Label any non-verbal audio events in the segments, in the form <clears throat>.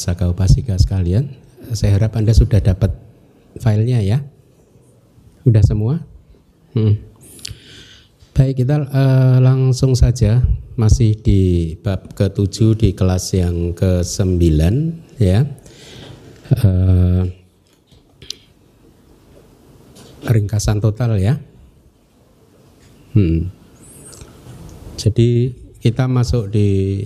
Upasaka upasika sekalian, saya harap Anda sudah dapat filenya ya. Sudah semua? Hmm. Baik, kita uh, langsung saja masih di bab ke-7 di kelas yang ke-9 ya. Uh, ringkasan total ya. Hmm. Jadi kita masuk di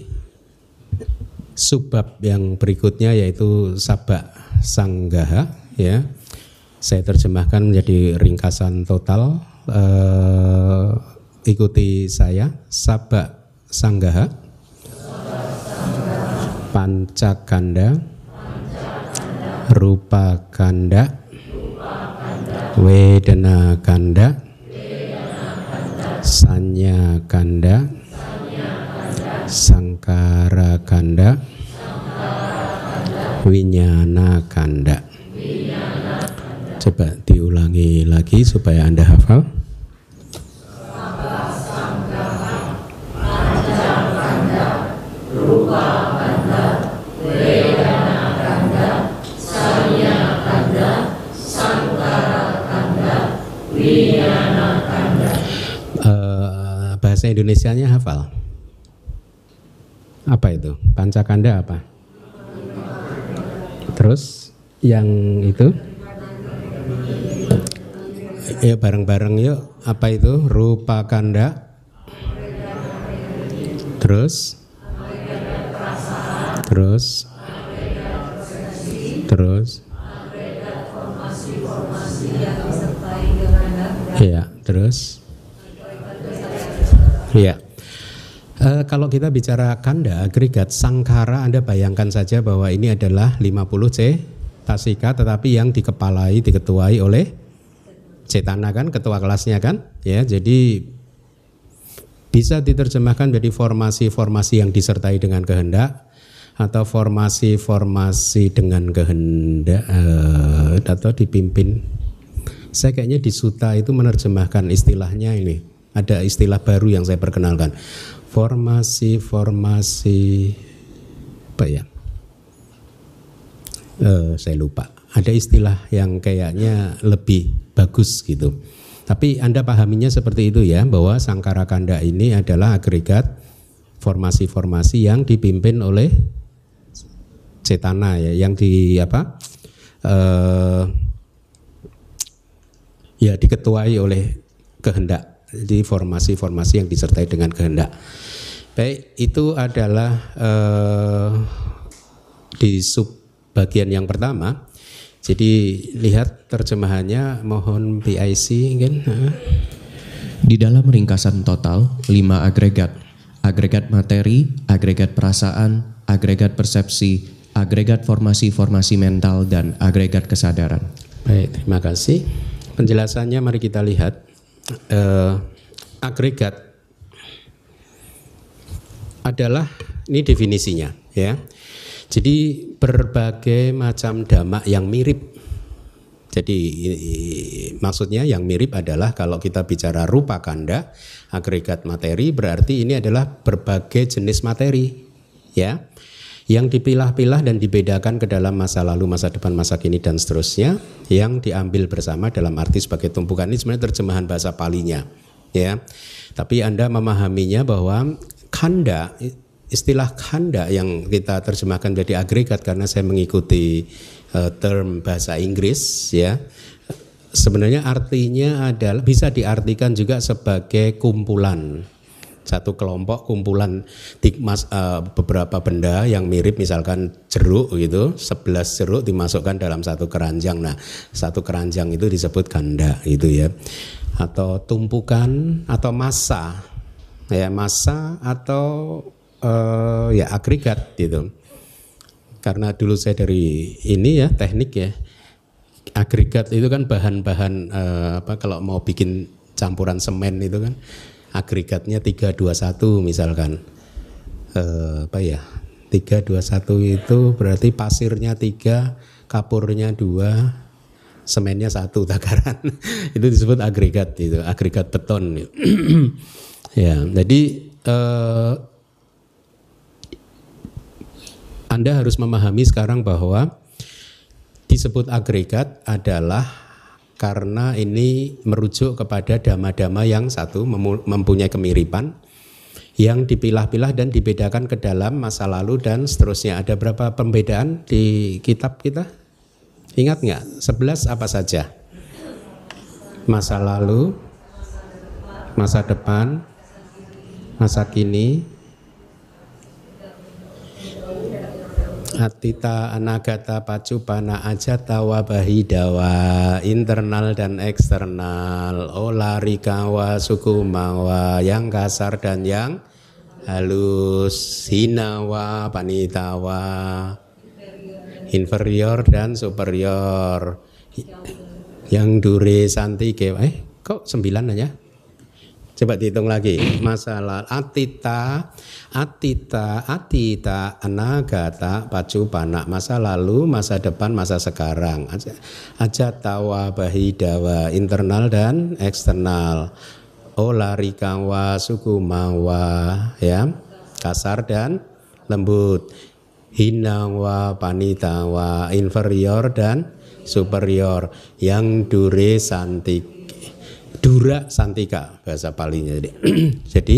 subbab yang berikutnya yaitu sabak sanggaha ya. Saya terjemahkan menjadi ringkasan total. Eh, ikuti saya. Sabak sanggaha. Pancakanda. Rupa kanda wedana kanda sanya kanda sangkara kanda winyana kanda. Coba diulangi lagi supaya anda hafal. Bahasa Indonesianya hafal? Apa itu? Pancakanda apa? Terus yang itu? Ya bareng-bareng yuk. Apa itu? Rupa kanda. Terus? Terus? Terus? Iya, terus? Iya. Uh, kalau kita bicara kanda agregat sangkara Anda bayangkan saja bahwa ini adalah 50 C tasika tetapi yang dikepalai diketuai oleh cetana kan ketua kelasnya kan? Ya jadi bisa diterjemahkan menjadi formasi-formasi yang disertai dengan kehendak atau formasi-formasi dengan kehendak. Uh, atau dipimpin. Saya kayaknya di suta itu menerjemahkan istilahnya ini. Ada istilah baru yang saya perkenalkan. Formasi-formasi apa ya? Uh, saya lupa. Ada istilah yang kayaknya lebih bagus gitu. Tapi Anda pahaminya seperti itu ya, bahwa sangkara kanda ini adalah agregat formasi-formasi yang dipimpin oleh cetana ya, yang di apa? Uh, ya diketuai oleh kehendak di formasi-formasi yang disertai dengan kehendak. Baik, itu adalah uh, di sub bagian yang pertama. Jadi lihat terjemahannya mohon PIC kan. Di dalam ringkasan total lima agregat. Agregat materi, agregat perasaan, agregat persepsi, agregat formasi-formasi mental dan agregat kesadaran. Baik, terima kasih. Penjelasannya mari kita lihat uh, agregat adalah ini definisinya ya. Jadi berbagai macam damak yang mirip. Jadi maksudnya yang mirip adalah kalau kita bicara rupa kanda, agregat materi berarti ini adalah berbagai jenis materi ya yang dipilah-pilah dan dibedakan ke dalam masa lalu, masa depan, masa kini dan seterusnya yang diambil bersama dalam arti sebagai tumpukan ini sebenarnya terjemahan bahasa palinya ya. Tapi Anda memahaminya bahwa kanda istilah kanda yang kita terjemahkan menjadi agregat karena saya mengikuti uh, term bahasa Inggris ya. Sebenarnya artinya adalah bisa diartikan juga sebagai kumpulan satu kelompok kumpulan tikmas uh, beberapa benda yang mirip misalkan jeruk gitu, sebelas jeruk dimasukkan dalam satu keranjang. Nah, satu keranjang itu disebut ganda gitu ya. Atau tumpukan atau massa. Ya, massa atau uh, ya agregat gitu. Karena dulu saya dari ini ya teknik ya. Agregat itu kan bahan-bahan uh, apa kalau mau bikin campuran semen itu kan agregatnya 321 misalkan. Eh, apa ya? 321 itu berarti pasirnya 3 kapurnya 2 semennya satu <laughs> takaran. Itu disebut agregat itu agregat beton <clears throat> ya jadi eh, Anda harus memahami sekarang bahwa disebut agregat adalah karena ini merujuk kepada dama-dama yang satu mempunyai kemiripan yang dipilah-pilah dan dibedakan ke dalam masa lalu dan seterusnya. Ada berapa pembedaan di kitab kita? Ingat nggak? Sebelas apa saja? Masa lalu, masa depan, masa kini, Atita anagata pacupana ajata wabahidawa internal dan eksternal. Olarikawa sukumawa yang kasar dan yang halus hinawa panitawa. Inferior dan superior. Yang dure santi eh kok sembilan aja Coba dihitung lagi. Masalah atita, atita, atita, anagata, pacupana, masa lalu, masa depan, masa sekarang. Aja tawa, bahidawa, internal dan eksternal. Olarikawa, suku mawa, ya, kasar dan lembut. Hinawa, panitawa, inferior dan superior. Yang dure santik Dura Santika bahasa palinya jadi. <clears throat> jadi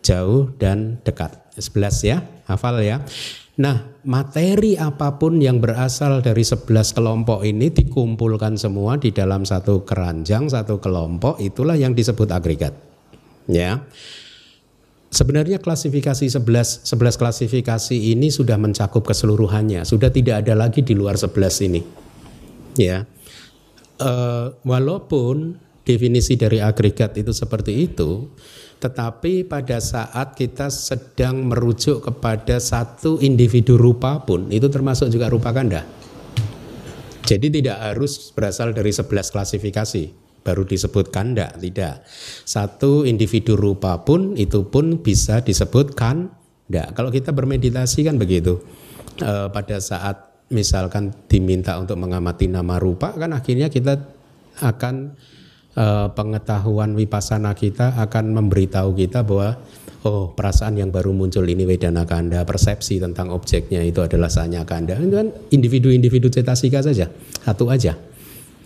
jauh dan dekat. 11 ya, hafal ya. Nah, materi apa pun yang berasal dari 11 kelompok ini dikumpulkan semua di dalam satu keranjang, satu kelompok, itulah yang disebut agregat. Ya. Sebenarnya klasifikasi 11 11 klasifikasi ini sudah mencakup keseluruhannya, sudah tidak ada lagi di luar 11 ini. Ya. Uh, walaupun definisi dari agregat itu seperti itu, tetapi pada saat kita sedang merujuk kepada satu individu rupa pun itu termasuk juga rupa ganda. Jadi tidak harus berasal dari 11 klasifikasi baru disebut kanda, tidak. Satu individu rupa pun itu pun bisa disebut kanda. Kalau kita bermeditasi kan begitu. E, pada saat misalkan diminta untuk mengamati nama rupa kan akhirnya kita akan uh, pengetahuan wipasana kita akan memberitahu kita bahwa oh perasaan yang baru muncul ini wedana kanda, persepsi tentang objeknya itu adalah sanya kanda. Itu kan individu-individu cetasika saja, satu aja.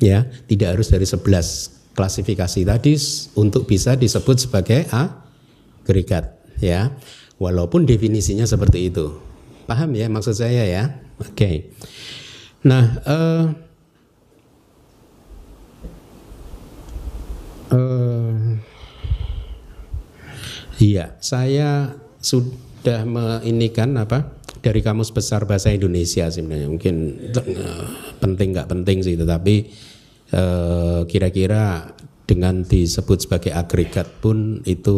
Ya, tidak harus dari 11 klasifikasi tadi untuk bisa disebut sebagai agregat ya. Walaupun definisinya seperti itu. Paham ya maksud saya ya? Oke. Okay. Nah, uh, Uh, iya, saya sudah meinikan apa dari kamus besar bahasa Indonesia sebenarnya mungkin uh, penting nggak penting sih, tetapi uh, kira-kira dengan disebut sebagai agregat pun itu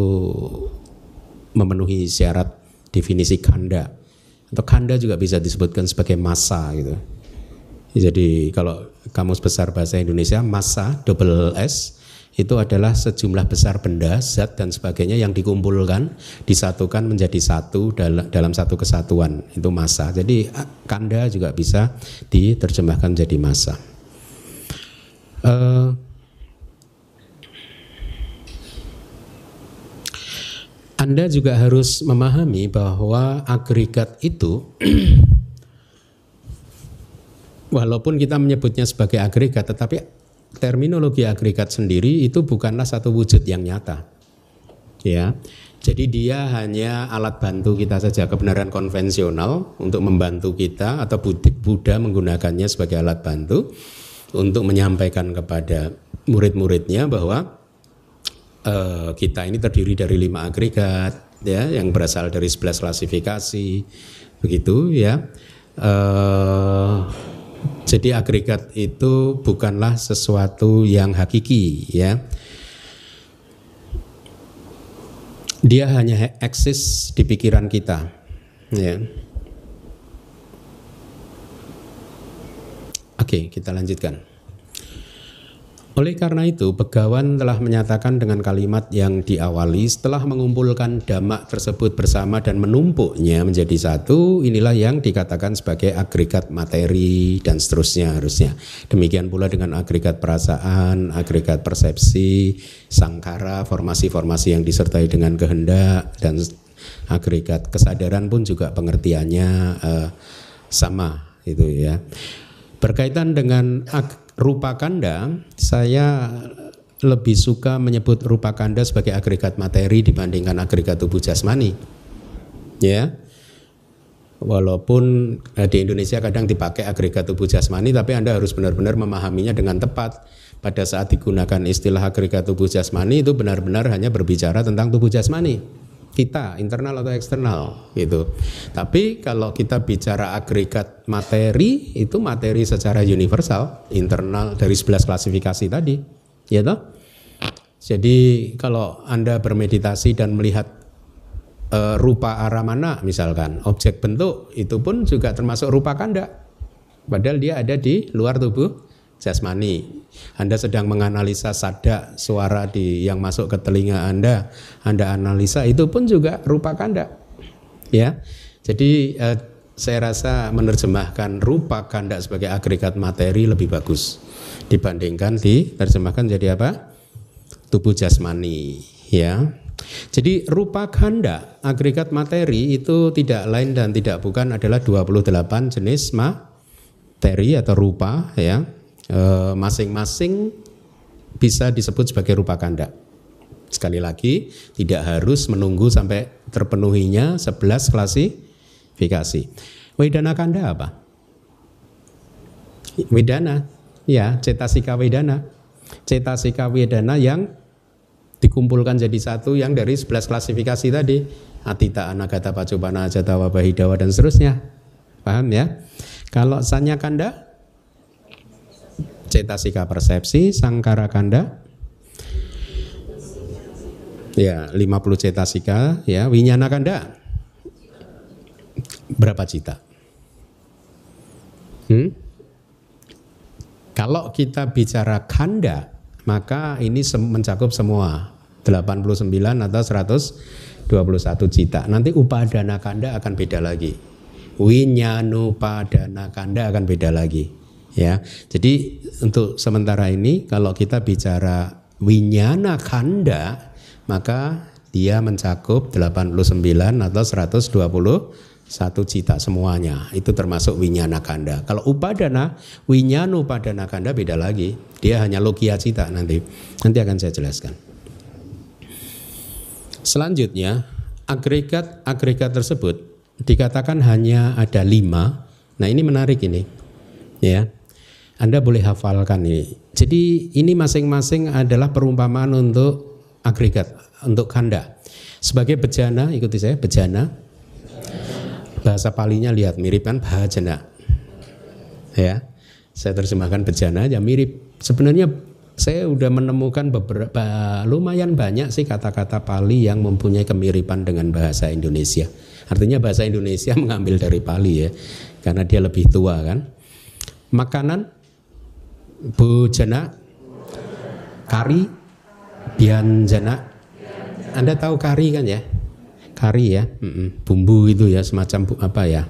memenuhi syarat definisi kanda atau kanda juga bisa disebutkan sebagai masa gitu. Jadi kalau kamus besar bahasa Indonesia masa double S itu adalah sejumlah besar benda, zat dan sebagainya yang dikumpulkan, disatukan menjadi satu dalam, satu kesatuan. Itu masa. Jadi kanda juga bisa diterjemahkan menjadi masa. Uh, Anda juga harus memahami bahwa agregat itu <clears throat> walaupun kita menyebutnya sebagai agregat tetapi terminologi agregat sendiri itu bukanlah satu wujud yang nyata. Ya. Jadi dia hanya alat bantu kita saja kebenaran konvensional untuk membantu kita atau Buddha menggunakannya sebagai alat bantu untuk menyampaikan kepada murid-muridnya bahwa uh, kita ini terdiri dari lima agregat ya yang berasal dari 11 klasifikasi begitu ya. Uh, jadi agregat itu bukanlah sesuatu yang hakiki ya. Dia hanya eksis di pikiran kita. Ya. Oke, kita lanjutkan. Oleh karena itu, Begawan telah menyatakan dengan kalimat yang diawali setelah mengumpulkan damak tersebut bersama dan menumpuknya menjadi satu, inilah yang dikatakan sebagai agregat materi dan seterusnya harusnya. Demikian pula dengan agregat perasaan, agregat persepsi, sangkara, formasi-formasi yang disertai dengan kehendak dan agregat kesadaran pun juga pengertiannya uh, sama itu ya. Berkaitan dengan rupa kanda, saya lebih suka menyebut rupa kanda sebagai agregat materi dibandingkan agregat tubuh jasmani. Ya. Walaupun eh, di Indonesia kadang dipakai agregat tubuh jasmani, tapi Anda harus benar-benar memahaminya dengan tepat. Pada saat digunakan istilah agregat tubuh jasmani itu benar-benar hanya berbicara tentang tubuh jasmani kita internal atau eksternal gitu. Tapi kalau kita bicara agregat materi itu materi secara universal internal dari 11 klasifikasi tadi, ya toh? Jadi kalau Anda bermeditasi dan melihat e, rupa arah mana misalkan objek bentuk itu pun juga termasuk rupa kanda. Padahal dia ada di luar tubuh jasmani. Anda sedang menganalisa sada suara di yang masuk ke telinga Anda, Anda analisa itu pun juga rupa kanda. Ya. Jadi eh, saya rasa menerjemahkan rupa kanda sebagai agregat materi lebih bagus dibandingkan diterjemahkan jadi apa? tubuh jasmani, ya. Jadi rupa kanda agregat materi itu tidak lain dan tidak bukan adalah 28 jenis materi atau rupa ya masing-masing bisa disebut sebagai rupa kanda. Sekali lagi, tidak harus menunggu sampai terpenuhinya 11 klasifikasi. Wedana kanda apa? Wedana, ya, cetasika wedana. Cetasika wedana yang dikumpulkan jadi satu yang dari 11 klasifikasi tadi. Atita, anagata, pacupana, ajata, wabahidawa, dan seterusnya. Paham ya? Kalau sanya kanda, cetasika persepsi, sangkara kanda, ya 50 cetasika, ya winyana kanda, berapa cita? Hmm? Kalau kita bicara kanda, maka ini mencakup semua 89 atau 121 cita. Nanti upadana kanda akan beda lagi. Winyanupadana kanda akan beda lagi ya. Jadi untuk sementara ini kalau kita bicara winyana kanda maka dia mencakup 89 atau 121 cita semuanya. Itu termasuk winyana kanda. Kalau upadana, winyanu upadana kanda beda lagi. Dia hanya logia cita nanti. Nanti akan saya jelaskan. Selanjutnya, agregat-agregat tersebut dikatakan hanya ada lima. Nah ini menarik ini, ya. Anda boleh hafalkan ini. Jadi ini masing-masing adalah perumpamaan untuk agregat, untuk kanda. Sebagai bejana, ikuti saya, bejana. Bahasa palinya lihat mirip kan bahajana. Ya, saya terjemahkan bejana ya mirip. Sebenarnya saya sudah menemukan beberapa lumayan banyak sih kata-kata Pali yang mempunyai kemiripan dengan bahasa Indonesia. Artinya bahasa Indonesia <laughs> mengambil dari Pali ya, karena dia lebih tua kan. Makanan bujana kari bianjana. Anda tahu kari kan ya? Kari ya bumbu itu ya semacam apa ya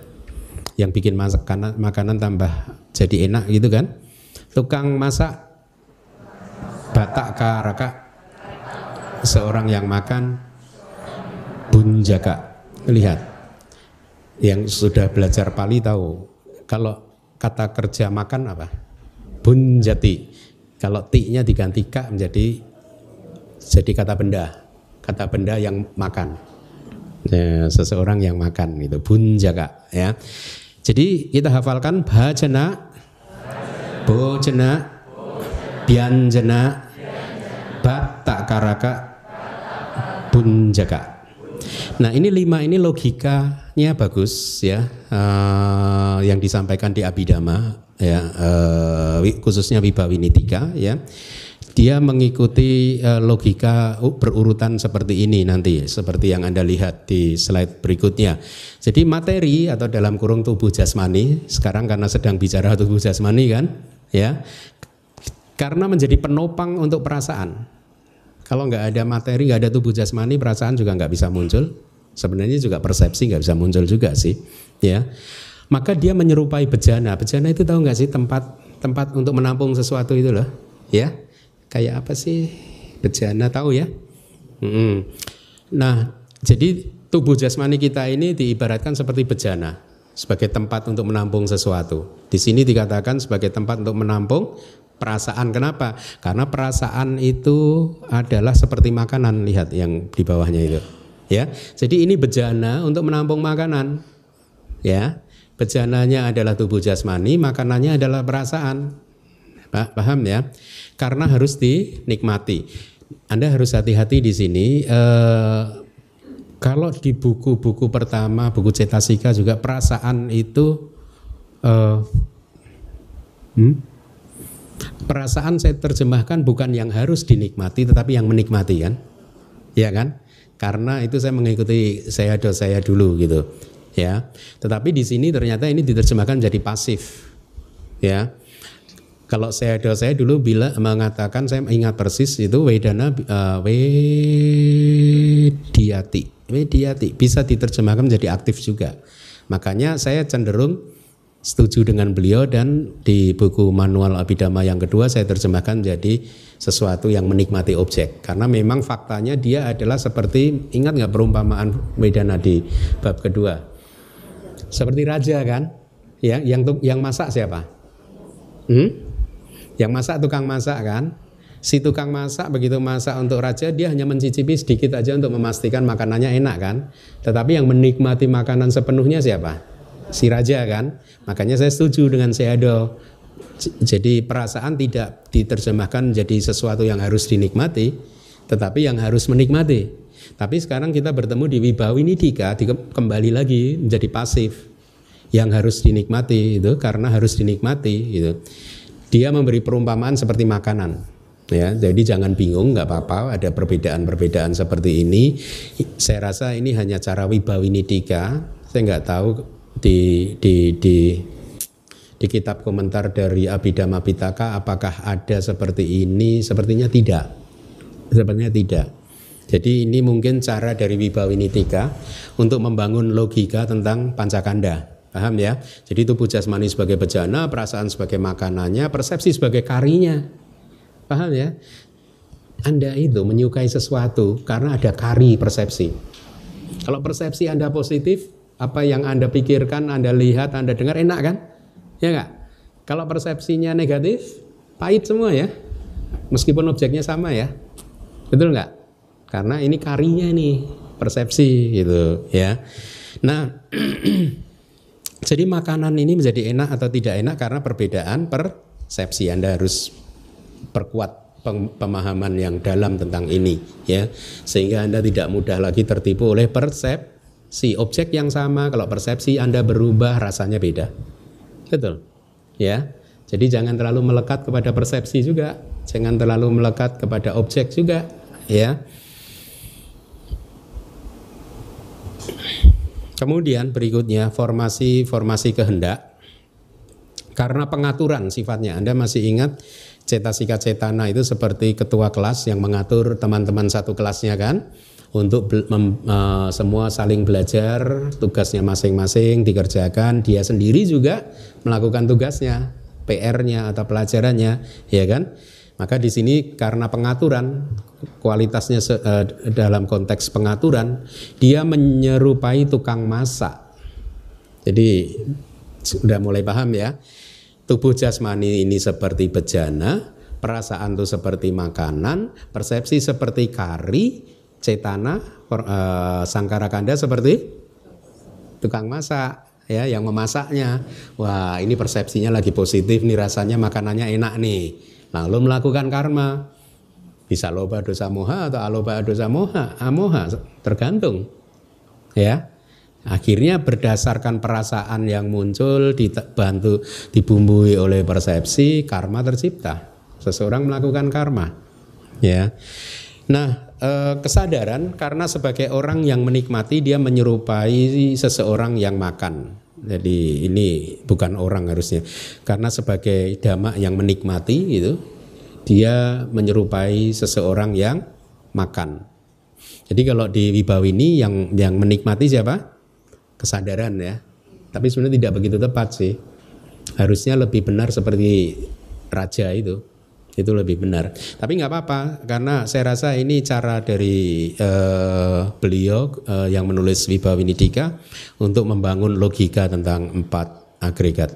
yang bikin makanan makanan tambah jadi enak gitu kan? Tukang masak batak karaka. Seorang yang makan bunjaka. Lihat yang sudah belajar Pali tahu kalau kata kerja makan apa bunjati. Kalau ti-nya diganti ka menjadi jadi kata benda, kata benda yang makan. Ya, seseorang yang makan itu bunjaka ya. Jadi kita hafalkan bhajana, bojana, bianjana, bata karaka, bunjaka. Nah ini lima ini logikanya bagus ya uh, yang disampaikan di Abhidhamma ya uh, khususnya Wibawinitika ya dia mengikuti uh, logika berurutan seperti ini nanti seperti yang Anda lihat di slide berikutnya. Jadi materi atau dalam kurung tubuh jasmani sekarang karena sedang bicara tubuh jasmani kan ya karena menjadi penopang untuk perasaan. Kalau nggak ada materi, nggak ada tubuh jasmani, perasaan juga nggak bisa muncul. Sebenarnya juga persepsi nggak bisa muncul juga sih, ya maka dia menyerupai bejana. Bejana itu tahu nggak sih tempat tempat untuk menampung sesuatu itu loh, ya? Kayak apa sih bejana tahu ya? Hmm. Nah, jadi tubuh jasmani kita ini diibaratkan seperti bejana, sebagai tempat untuk menampung sesuatu. Di sini dikatakan sebagai tempat untuk menampung perasaan. Kenapa? Karena perasaan itu adalah seperti makanan. Lihat yang di bawahnya itu. Ya, jadi ini bejana untuk menampung makanan. Ya, bejananya adalah tubuh jasmani, makanannya adalah perasaan. Paham ya? Karena harus dinikmati. Anda harus hati-hati di sini. Eh, kalau di buku-buku pertama, buku cetasika juga perasaan itu uh, hmm? Perasaan saya terjemahkan bukan yang harus dinikmati tetapi yang menikmati kan? Ya kan? Karena itu saya mengikuti saya do saya dulu gitu. Ya. Tetapi di sini ternyata ini diterjemahkan jadi pasif. Ya. Kalau saya do saya dulu bila mengatakan saya ingat persis itu wedana uh, wediati mediati bisa diterjemahkan menjadi aktif juga. Makanya saya cenderung setuju dengan beliau dan di buku manual Abhidhamma yang kedua saya terjemahkan jadi sesuatu yang menikmati objek karena memang faktanya dia adalah seperti ingat nggak perumpamaan Wedana di bab kedua seperti raja kan ya yang yang masak siapa hmm? yang masak tukang masak kan si tukang masak begitu masak untuk raja dia hanya mencicipi sedikit aja untuk memastikan makanannya enak kan. Tetapi yang menikmati makanan sepenuhnya siapa? Si raja kan. Makanya saya setuju dengan Seado. Jadi perasaan tidak diterjemahkan jadi sesuatu yang harus dinikmati, tetapi yang harus menikmati. Tapi sekarang kita bertemu di Wibawinidika, kembali lagi menjadi pasif. Yang harus dinikmati itu karena harus dinikmati gitu. Dia memberi perumpamaan seperti makanan ya jadi jangan bingung nggak apa-apa ada perbedaan-perbedaan seperti ini saya rasa ini hanya cara wibawinidika saya nggak tahu di di di di kitab komentar dari Abhidhamma Pitaka apakah ada seperti ini? Sepertinya tidak. Sepertinya tidak. Jadi ini mungkin cara dari Wibawinidika untuk membangun logika tentang pancakanda. Paham ya? Jadi tubuh jasmani sebagai bejana perasaan sebagai makanannya persepsi sebagai karinya. Paham ya? Anda itu menyukai sesuatu karena ada kari persepsi. Kalau persepsi Anda positif, apa yang Anda pikirkan, Anda lihat, Anda dengar enak kan? Ya enggak? Kalau persepsinya negatif, pahit semua ya. Meskipun objeknya sama ya. Betul enggak? Karena ini karinya nih, persepsi gitu ya. Nah, <clears throat> jadi makanan ini menjadi enak atau tidak enak karena perbedaan persepsi. Anda harus perkuat pemahaman yang dalam tentang ini ya sehingga Anda tidak mudah lagi tertipu oleh persepsi objek yang sama kalau persepsi Anda berubah rasanya beda. Betul? Ya. Jadi jangan terlalu melekat kepada persepsi juga. Jangan terlalu melekat kepada objek juga. Ya. Kemudian berikutnya formasi formasi kehendak. Karena pengaturan sifatnya. Anda masih ingat cetasika cetana itu seperti ketua kelas yang mengatur teman-teman satu kelasnya kan untuk mem, uh, semua saling belajar tugasnya masing-masing dikerjakan dia sendiri juga melakukan tugasnya PR-nya atau pelajarannya ya kan? Maka di sini karena pengaturan kualitasnya uh, dalam konteks pengaturan dia menyerupai tukang masak. Jadi sudah mulai paham ya? Tubuh jasmani ini seperti bejana, perasaan itu seperti makanan, persepsi seperti kari, cetana, uh, sangkara kanda seperti tukang masak ya yang memasaknya. Wah, ini persepsinya lagi positif nih rasanya makanannya enak nih. Lalu melakukan karma. Bisa loba dosa moha atau aloba dosa moha, amoha tergantung. Ya. Akhirnya berdasarkan perasaan yang muncul dibantu dibumbui oleh persepsi karma tercipta. Seseorang melakukan karma. Ya. Nah, eh, kesadaran karena sebagai orang yang menikmati dia menyerupai seseorang yang makan. Jadi ini bukan orang harusnya. Karena sebagai dhamma yang menikmati itu dia menyerupai seseorang yang makan. Jadi kalau di Wibawini yang yang menikmati siapa? kesadaran ya. Tapi sebenarnya tidak begitu tepat sih. Harusnya lebih benar seperti raja itu. Itu lebih benar. Tapi nggak apa-apa karena saya rasa ini cara dari uh, beliau uh, yang menulis Wibawinidika untuk membangun logika tentang empat agregat.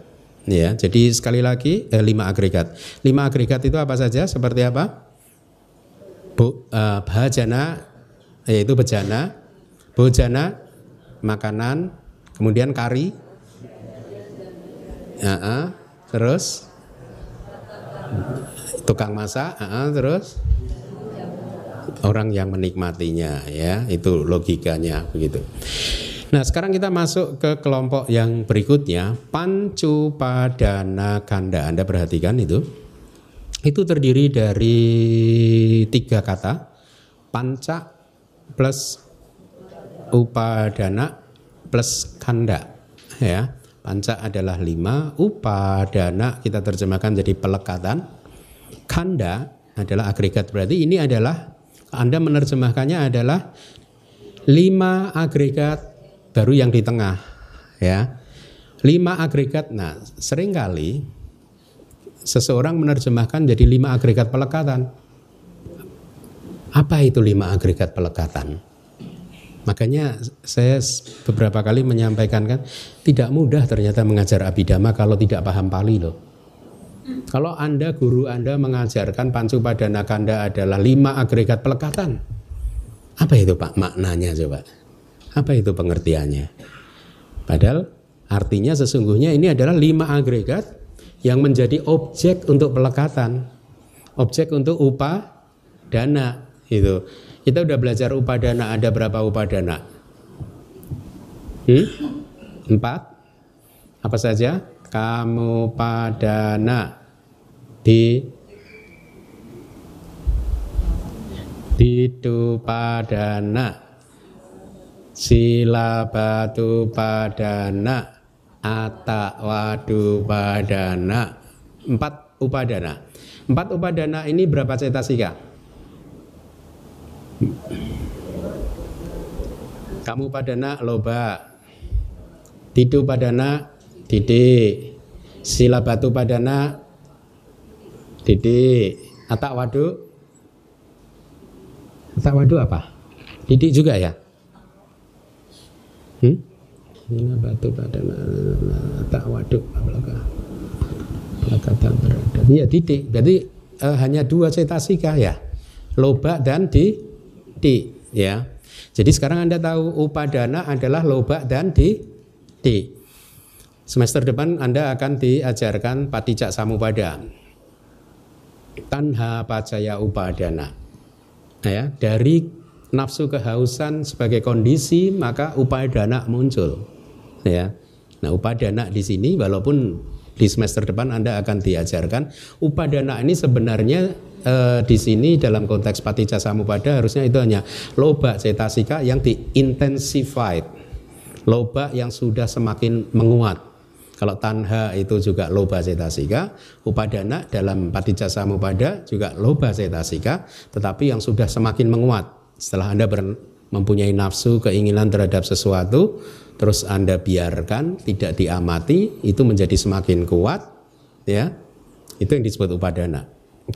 Ya, jadi sekali lagi eh, lima agregat. Lima agregat itu apa saja? Seperti apa? Bu, uh, bhajana yaitu bejana, bojana makanan, kemudian kari, uh -uh, terus tukang masak, uh, terus? Orang yang menikmatinya ya. Itu logikanya begitu. Nah sekarang kita masuk ke kelompok yang berikutnya. Pancu padana kanda. Anda perhatikan itu. Itu terdiri dari tiga kata. Panca plus upadana plus kanda ya. Panca adalah lima upadana kita terjemahkan jadi pelekatan Kanda adalah agregat. Berarti ini adalah Anda menerjemahkannya adalah lima agregat baru yang di tengah ya. Lima agregat. Nah sering kali seseorang menerjemahkan jadi lima agregat pelekatan. Apa itu lima agregat pelekatan? Makanya saya beberapa kali menyampaikan kan tidak mudah ternyata mengajar abidama kalau tidak paham Pali loh kalau Anda, guru Anda mengajarkan pancu padana kanda adalah lima agregat pelekatan. Apa itu Pak maknanya coba? Apa itu pengertiannya? Padahal artinya sesungguhnya ini adalah lima agregat yang menjadi objek untuk pelekatan. Objek untuk upah dana itu. Kita udah belajar upadana ada berapa upadana? Hmm? Empat? Apa saja? Kamu padana di Didu padana Sila batu padana Ata wadu padana Empat upadana Empat upadana ini berapa cetasika? Kamu padana loba Didu padana didik Sila batu padana Didik. Atak wadu. Atak wadu apa? Didik juga ya? Hmm? Ini batu pada atak apakah? Kata berada. Iya didik. Berarti uh, hanya dua cetasika ya. Loba dan di di ya. Jadi sekarang Anda tahu upadana adalah loba dan di di. Semester depan Anda akan diajarkan patijak samupada tanha pacaya upadana. Nah, ya, dari nafsu kehausan sebagai kondisi maka upadana muncul. Ya. Nah, upadana di sini walaupun di semester depan Anda akan diajarkan upadana ini sebenarnya eh, di sini dalam konteks paticca samupada harusnya itu hanya loba cetasika yang diintensified. Loba yang sudah semakin menguat kalau tanha itu juga loba cetasika, upadana dalam patijasa samupada juga loba cetasika, tetapi yang sudah semakin menguat. Setelah Anda mempunyai nafsu, keinginan terhadap sesuatu, terus Anda biarkan, tidak diamati, itu menjadi semakin kuat, ya. Itu yang disebut upadana.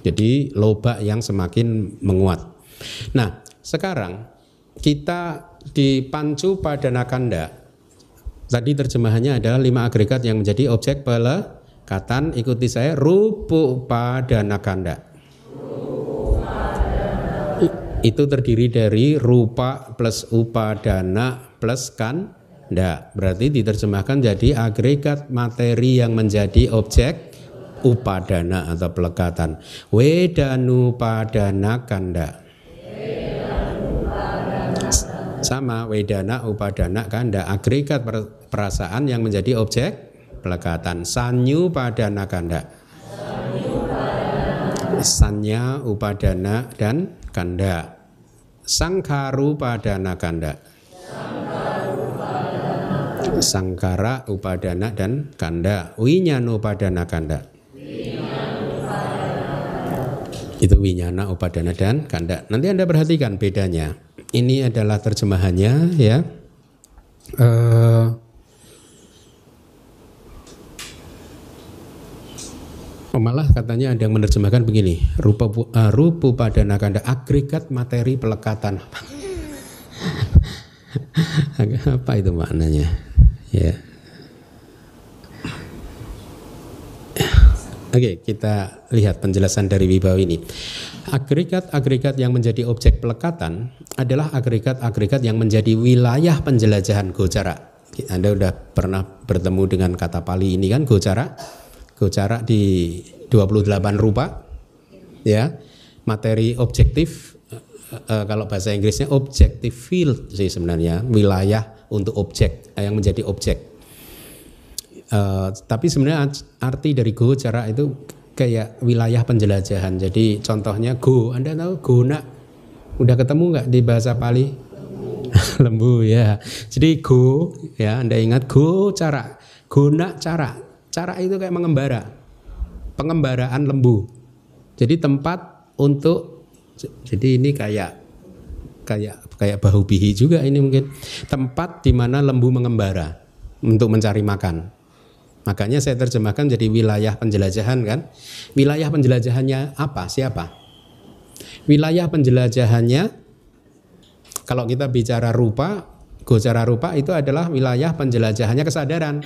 Jadi loba yang semakin menguat. Nah, sekarang kita dipancu pada nakanda Tadi terjemahannya adalah lima agregat yang menjadi objek pelekatan. Ikuti saya, rupu pada nakanda. Itu terdiri dari rupa plus upadana plus kanda. Berarti diterjemahkan jadi agregat materi yang menjadi objek upadana atau pelekatan. Wedanu padana kanda. Sama wedana, upadana, kanda agregat perasaan yang menjadi objek pelekatan. Sanyu padana kanda. Sanya, upadana, dan kanda. Sangkaru padana kanda. Sangkara, upadana, dan kanda. Winyano padana kanda. Itu winyana, upadana, dan kanda. Nanti Anda perhatikan bedanya ini adalah terjemahannya ya. Uh, malah katanya ada yang menerjemahkan begini. Rupa uh, rupu pada nakanda agregat materi pelekatan. <laughs> Apa itu maknanya? Ya Oke, kita lihat penjelasan dari Wibawa ini. Agregat-agregat yang menjadi objek pelekatan adalah agregat-agregat yang menjadi wilayah penjelajahan gocara. Anda sudah pernah bertemu dengan kata Pali ini kan gocara? Gocara di 28 rupa. Ya. Materi objektif uh, kalau bahasa Inggrisnya objective field sih sebenarnya, wilayah untuk objek yang menjadi objek Uh, tapi sebenarnya arti dari go cara itu kayak wilayah penjelajahan. Jadi contohnya go, Anda tahu go nak udah ketemu nggak di bahasa Pali? <laughs> Lembu ya. Jadi go ya Anda ingat go cara, guna cara. Cara itu kayak mengembara. Pengembaraan lembu. Jadi tempat untuk jadi ini kayak kayak kayak bahu bihi juga ini mungkin tempat di mana lembu mengembara untuk mencari makan. Makanya saya terjemahkan jadi wilayah penjelajahan kan. Wilayah penjelajahannya apa? Siapa? Wilayah penjelajahannya kalau kita bicara rupa, gocara rupa itu adalah wilayah penjelajahannya kesadaran.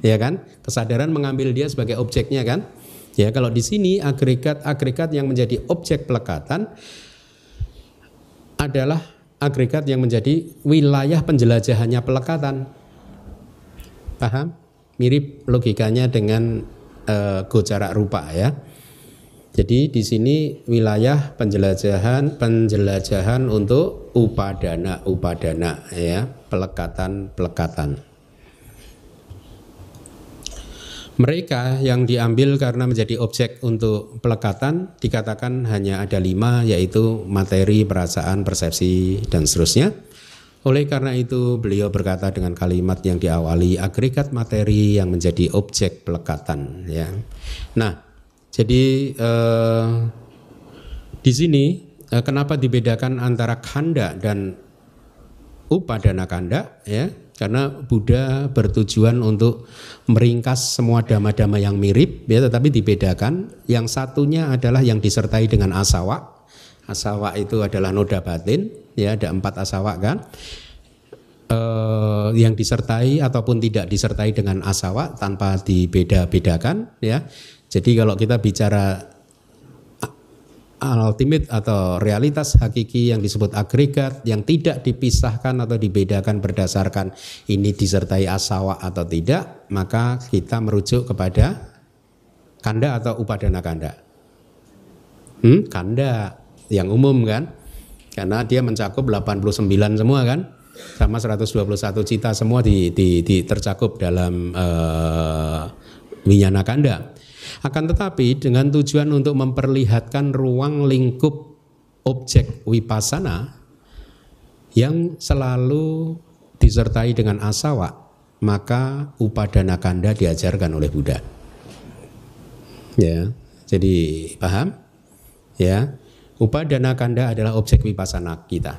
Ya kan? Kesadaran mengambil dia sebagai objeknya kan? Ya, kalau di sini agregat-agregat yang menjadi objek pelekatan adalah agregat yang menjadi wilayah penjelajahannya pelekatan. Paham? Mirip logikanya dengan gocara rupa ya. Jadi di sini wilayah penjelajahan penjelajahan untuk upadana upadana ya, pelekatan pelekatan. Mereka yang diambil karena menjadi objek untuk pelekatan dikatakan hanya ada lima yaitu materi, perasaan, persepsi dan seterusnya. Oleh karena itu beliau berkata dengan kalimat yang diawali agregat materi yang menjadi objek pelekatan ya. Nah, jadi eh, di sini eh, kenapa dibedakan antara kanda dan upadana kanda ya? Karena Buddha bertujuan untuk meringkas semua dhamma-dhamma yang mirip ya tetapi dibedakan. Yang satunya adalah yang disertai dengan asawa. Asawa itu adalah noda batin ya ada empat asawa kan? Eh, yang disertai ataupun tidak disertai dengan asawa tanpa dibeda-bedakan ya. Jadi kalau kita bicara ultimate atau realitas hakiki yang disebut agregat yang tidak dipisahkan atau dibedakan berdasarkan ini disertai asawa atau tidak maka kita merujuk kepada kanda atau upadana kanda. Hmm, kanda yang umum kan karena dia mencakup 89 semua kan sama 121 cita semua di, di, di tercakup dalam uh, winyana kanda. Akan tetapi dengan tujuan untuk memperlihatkan ruang lingkup objek wipasana yang selalu disertai dengan asawa, maka upadana kanda diajarkan oleh Buddha. Ya, jadi paham? Ya, Upadana kanda adalah objek wipasana kita.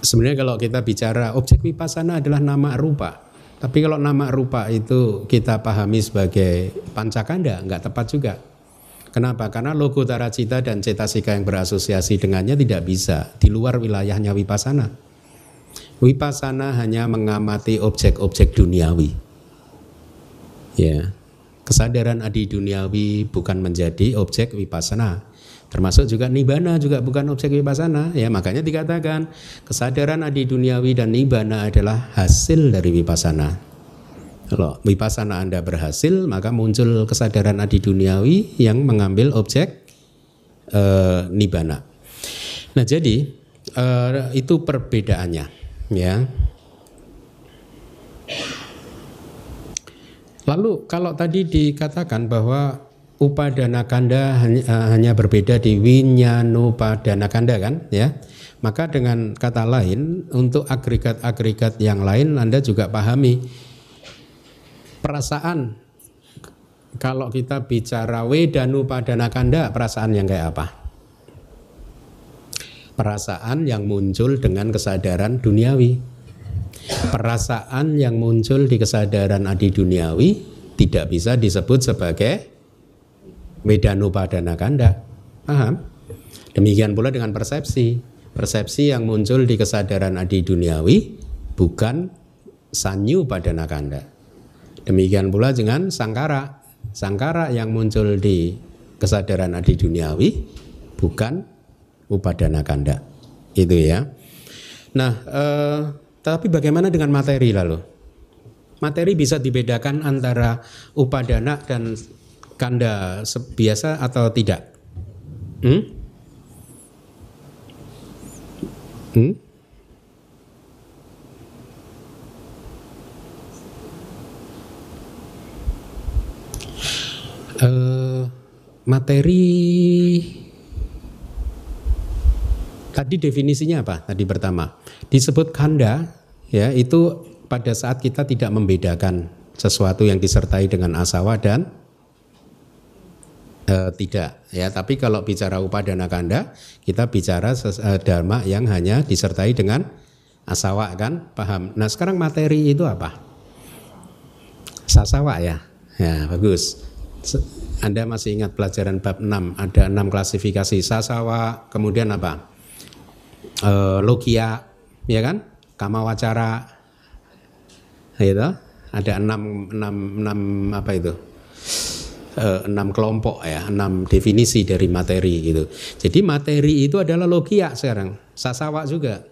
Sebenarnya kalau kita bicara objek wipasana adalah nama rupa. Tapi kalau nama rupa itu kita pahami sebagai pancakanda, nggak tepat juga. Kenapa? Karena logo taracita dan cetasika yang berasosiasi dengannya tidak bisa di luar wilayahnya wipasana. Wipasana hanya mengamati objek-objek duniawi. Ya, kesadaran adi duniawi bukan menjadi objek wipasana termasuk juga nibana juga bukan objek wipasana ya makanya dikatakan kesadaran adi duniawi dan nibana adalah hasil dari wipasana kalau wipasana Anda berhasil maka muncul kesadaran adi duniawi yang mengambil objek e, eh, nibana nah jadi e, itu perbedaannya ya Lalu kalau tadi dikatakan bahwa upadana kanda hanya, uh, hanya berbeda di winyanupadana kanda kan ya? Maka dengan kata lain untuk agregat-agregat yang lain Anda juga pahami perasaan. Kalau kita bicara wedanu padana kanda perasaan yang kayak apa? Perasaan yang muncul dengan kesadaran duniawi perasaan yang muncul di kesadaran adi duniawi tidak bisa disebut sebagai Wedanupadana kanda. Paham? Demikian pula dengan persepsi. Persepsi yang muncul di kesadaran adi duniawi bukan sanyu pada nakanda. Demikian pula dengan sangkara. Sangkara yang muncul di kesadaran adi duniawi bukan upadana kanda. Itu ya. Nah, eh, tapi bagaimana dengan materi lalu? Materi bisa dibedakan antara upadana dan kanda biasa atau tidak? Hmm? Hmm? Uh, materi tadi definisinya apa? Tadi pertama. Disebut kanda ya itu pada saat kita tidak membedakan sesuatu yang disertai dengan asawa dan E, tidak ya. Tapi kalau bicara upadana kanda kita bicara ses, e, dharma yang hanya disertai dengan asawa kan? Paham? Nah sekarang materi itu apa? Sasawa ya. Ya bagus. Anda masih ingat pelajaran bab 6 ada enam klasifikasi sasawa kemudian apa e, logia ya kan kama wacara itu ada enam, enam, enam apa itu Eh, enam kelompok ya, enam definisi dari materi gitu. Jadi materi itu adalah logia sekarang, sasawa juga.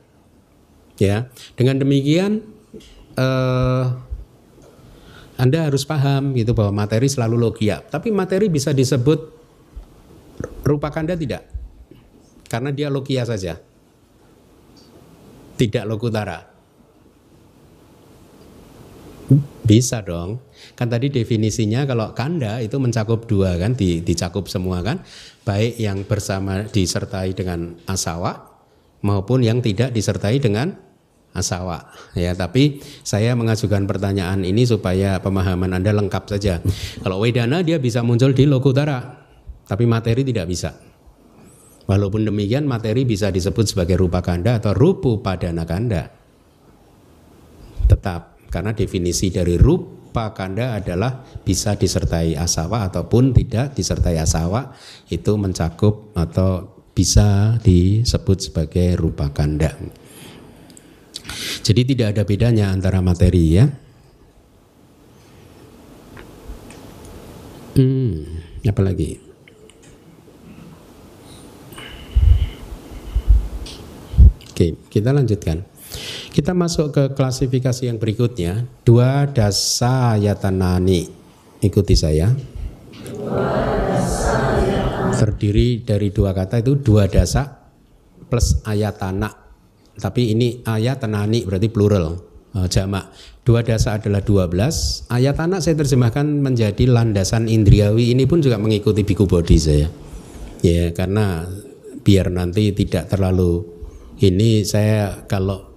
Ya, dengan demikian eh, Anda harus paham gitu bahwa materi selalu logia. Tapi materi bisa disebut rupa kanda tidak? Karena dia logia saja. Tidak lokutara. Bisa dong. Kan tadi definisinya kalau kanda itu mencakup dua kan, di, dicakup semua kan, baik yang bersama disertai dengan asawa maupun yang tidak disertai dengan asawa. Ya, tapi saya mengajukan pertanyaan ini supaya pemahaman Anda lengkap saja. Kalau wedana dia bisa muncul di lokutara, tapi materi tidak bisa. Walaupun demikian materi bisa disebut sebagai rupa kanda atau rupu padana kanda. Tetap karena definisi dari rupa kanda adalah bisa disertai asawa ataupun tidak disertai asawa itu mencakup atau bisa disebut sebagai rupa kanda. Jadi tidak ada bedanya antara materi ya. Hmm, apa lagi? Oke, kita lanjutkan. Kita masuk ke klasifikasi yang berikutnya. Dua dasa yatanani. Ikuti saya. Terdiri dari dua kata itu dua dasa plus ayatana. Tapi ini ayatanani berarti plural, uh, jamak. Dua dasa adalah dua belas. Ayatana saya terjemahkan menjadi landasan indriawi. Ini pun juga mengikuti biku body saya. Ya, karena biar nanti tidak terlalu ini saya kalau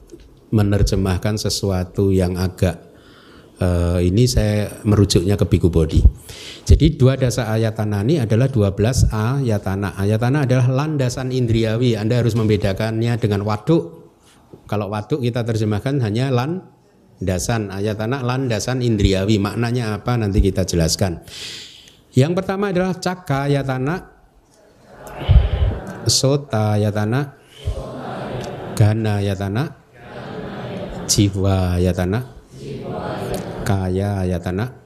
menerjemahkan sesuatu yang agak uh, ini saya merujuknya ke biku body. Jadi dua dasar ayatanani adalah 12 ayatana. Ayatana adalah landasan indriawi. Anda harus membedakannya dengan waduk. Kalau waduk kita terjemahkan hanya landasan. Ayatana landasan indriawi. Maknanya apa nanti kita jelaskan. Yang pertama adalah caka ayatana, sota ayatana, gana ayatana, jiwa tanah kaya tanah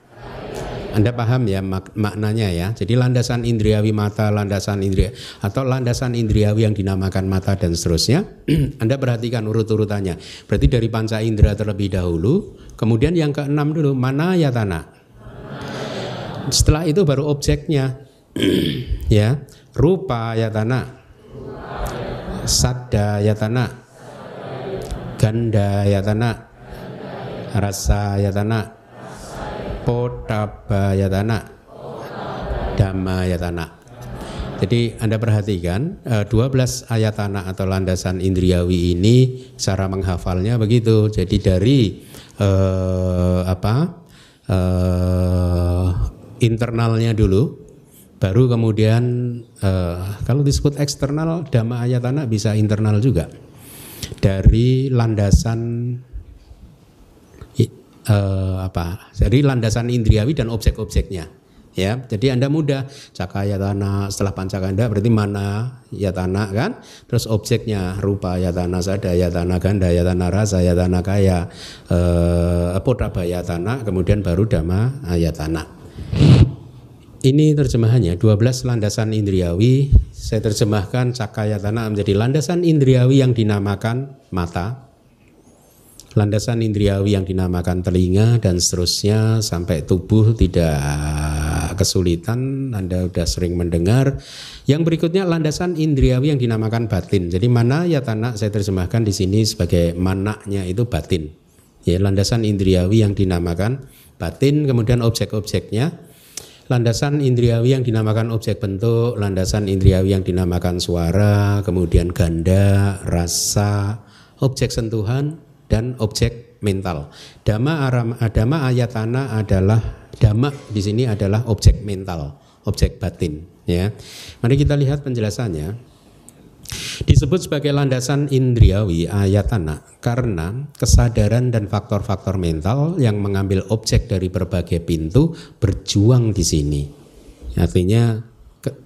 anda paham ya mak maknanya ya. Jadi landasan indriawi mata, landasan indria atau landasan indriawi yang dinamakan mata dan seterusnya. <clears throat> Anda perhatikan urut-urutannya. Berarti dari panca indera terlebih dahulu, kemudian yang keenam dulu mana ya tanah. Setelah itu baru objeknya. <clears throat> ya, rupa ya tanah. Sadda ya tanah ganda yatana rasa yatana potaba yatana dhamma yatana jadi Anda perhatikan 12 eh, tanah atau landasan indriawi ini cara menghafalnya begitu. Jadi dari eh, apa eh, internalnya dulu, baru kemudian eh, kalau disebut eksternal dhamma ayat tanah bisa internal juga dari landasan eh, apa? Jadi landasan indriawi dan objek-objeknya. Ya, jadi Anda mudah cakaya tanah setelah pancakanda berarti mana ya tanah kan? Terus objeknya rupa ya tanah sada ya tanah ganda ya tanah rasa ya tanah kaya eh ya tanah kemudian baru dhamma ayatana. Ini terjemahannya 12 landasan indriawi. Saya terjemahkan cakaya tanah menjadi landasan indriawi yang dinamakan mata. Landasan indriawi yang dinamakan telinga dan seterusnya sampai tubuh tidak kesulitan. Anda sudah sering mendengar. Yang berikutnya landasan indriawi yang dinamakan batin. Jadi mana ya tanah saya terjemahkan di sini sebagai manaknya itu batin. Ya, landasan indriawi yang dinamakan batin, kemudian objek-objeknya landasan indriawi yang dinamakan objek bentuk, landasan indriawi yang dinamakan suara, kemudian ganda, rasa, objek sentuhan dan objek mental. Dhamma aram, dhamma ayatana adalah dhamma di sini adalah objek mental, objek batin ya. Mari kita lihat penjelasannya. Disebut sebagai landasan indriawi ayatana karena kesadaran dan faktor-faktor mental yang mengambil objek dari berbagai pintu berjuang di sini. Artinya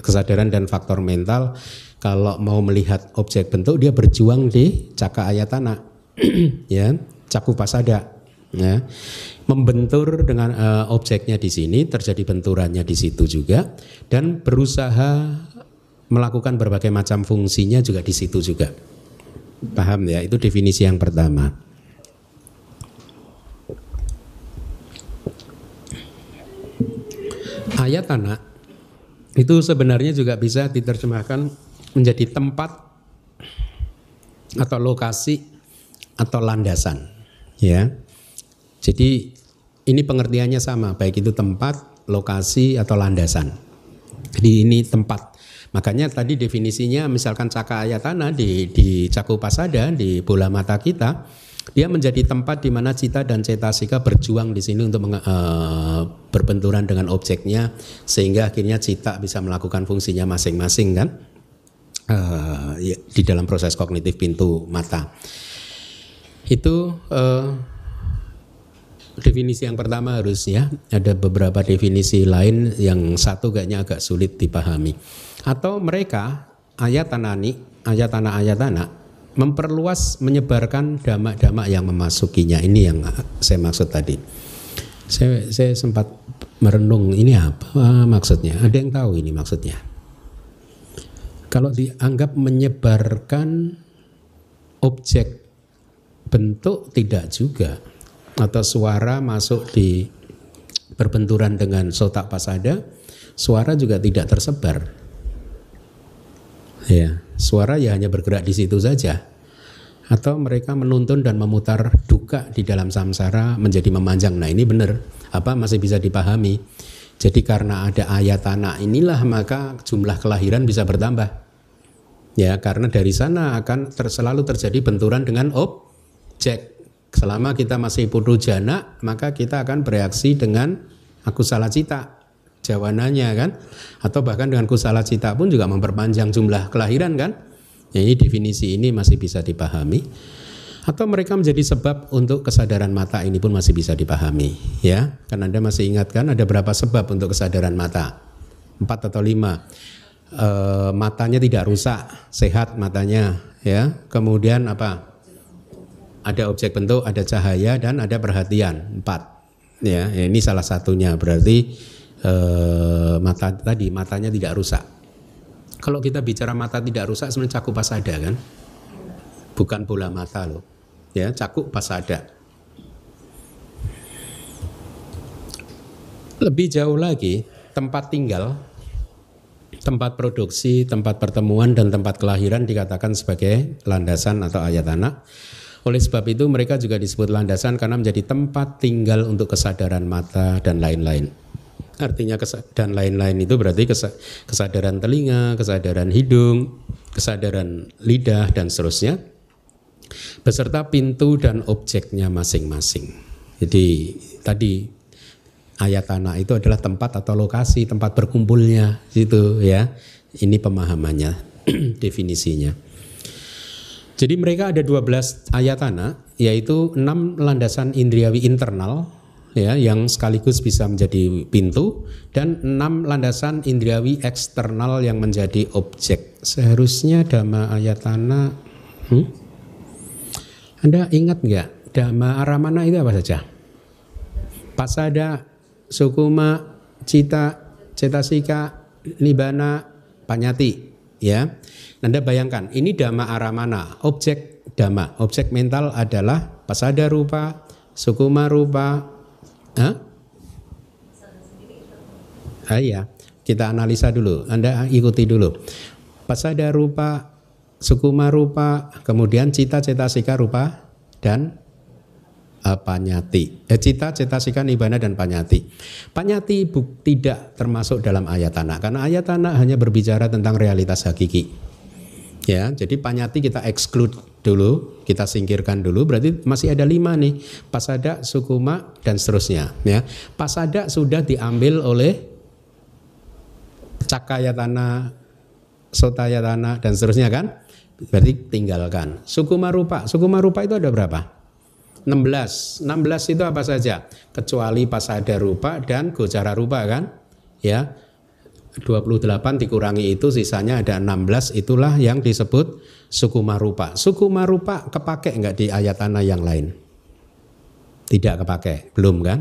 kesadaran dan faktor mental kalau mau melihat objek bentuk dia berjuang di caka ayatana <clears throat> ya caku pasada ya membentur dengan uh, objeknya di sini terjadi benturannya di situ juga dan berusaha melakukan berbagai macam fungsinya juga di situ juga. Paham ya? Itu definisi yang pertama. Ayat anak itu sebenarnya juga bisa diterjemahkan menjadi tempat atau lokasi atau landasan, ya. Jadi ini pengertiannya sama, baik itu tempat, lokasi atau landasan. Jadi ini tempat Makanya tadi definisinya misalkan caka ayatana di di cakupasada di bola mata kita dia menjadi tempat di mana cita dan cetasika berjuang di sini untuk uh, berbenturan dengan objeknya sehingga akhirnya cita bisa melakukan fungsinya masing-masing kan? Uh, di dalam proses kognitif pintu mata. Itu uh, definisi yang pertama harus ya ada beberapa definisi lain yang satu kayaknya agak sulit dipahami. Atau mereka ayat tanani ayat tanah ayat tanah memperluas menyebarkan damak-damak yang memasukinya. Ini yang saya maksud tadi. Saya, saya sempat merenung ini apa maksudnya? Ada yang tahu ini maksudnya? Kalau dianggap menyebarkan objek bentuk tidak juga atau suara masuk di berbenturan dengan sotak pasada suara juga tidak tersebar Ya, suara ya hanya bergerak di situ saja. Atau mereka menuntun dan memutar duka di dalam samsara menjadi memanjang. Nah ini benar, apa masih bisa dipahami. Jadi karena ada ayat tanah inilah maka jumlah kelahiran bisa bertambah. Ya, karena dari sana akan ter, selalu terjadi benturan dengan objek. Selama kita masih putu jana, maka kita akan bereaksi dengan aku salah cita jawananya kan? Atau bahkan dengan kusala cita pun juga memperpanjang jumlah kelahiran kan? Ya, ini definisi ini masih bisa dipahami. Atau mereka menjadi sebab untuk kesadaran mata ini pun masih bisa dipahami ya? Kan anda masih ingatkan ada berapa sebab untuk kesadaran mata? Empat atau lima? E, matanya tidak rusak sehat matanya ya? Kemudian apa ada objek bentuk ada cahaya dan ada perhatian empat ya ini salah satunya berarti e, mata tadi matanya tidak rusak. Kalau kita bicara mata tidak rusak sebenarnya cakup pasada kan, bukan bola mata loh, ya cakup pasada. Lebih jauh lagi tempat tinggal, tempat produksi, tempat pertemuan dan tempat kelahiran dikatakan sebagai landasan atau ayat anak. Oleh sebab itu mereka juga disebut landasan karena menjadi tempat tinggal untuk kesadaran mata dan lain-lain. Artinya dan lain-lain itu berarti kesadaran telinga, kesadaran hidung, kesadaran lidah dan seterusnya beserta pintu dan objeknya masing-masing. Jadi tadi ayat tanah itu adalah tempat atau lokasi tempat berkumpulnya itu ya. Ini pemahamannya, <clears throat> definisinya. Jadi mereka ada 12 ayatana yaitu enam landasan indriawi internal ya yang sekaligus bisa menjadi pintu dan enam landasan indriawi eksternal yang menjadi objek. Seharusnya dhamma ayatana hmm? Anda ingat nggak dhamma aramana itu apa saja? Pasada, sukuma, cita, cetasika, nibana, panyati ya. Anda bayangkan ini dhamma aramana, objek dhamma, objek mental adalah pasada rupa, sukuma rupa, Hah? Ah, iya, kita analisa dulu. Anda ikuti dulu. Pasada rupa, sukuma rupa, kemudian cita cetasika rupa dan uh, panyati. Eh, cita cetasika nibana dan panyati. Panyati bu, tidak termasuk dalam ayat tanah karena ayat tanah hanya berbicara tentang realitas hakiki. Ya, jadi panyati kita exclude dulu, kita singkirkan dulu. Berarti masih ada lima nih, pasada, sukuma, dan seterusnya. Ya, pasada sudah diambil oleh cakayatana, sotayatana, dan seterusnya kan? Berarti tinggalkan. Sukuma rupa, sukuma rupa itu ada berapa? 16. 16 itu apa saja? Kecuali pasada rupa dan gocara rupa kan? Ya. 28 dikurangi itu sisanya ada 16 itulah yang disebut suku marupa. Suku marupa kepake enggak di ayat tanah yang lain? Tidak kepake, belum kan?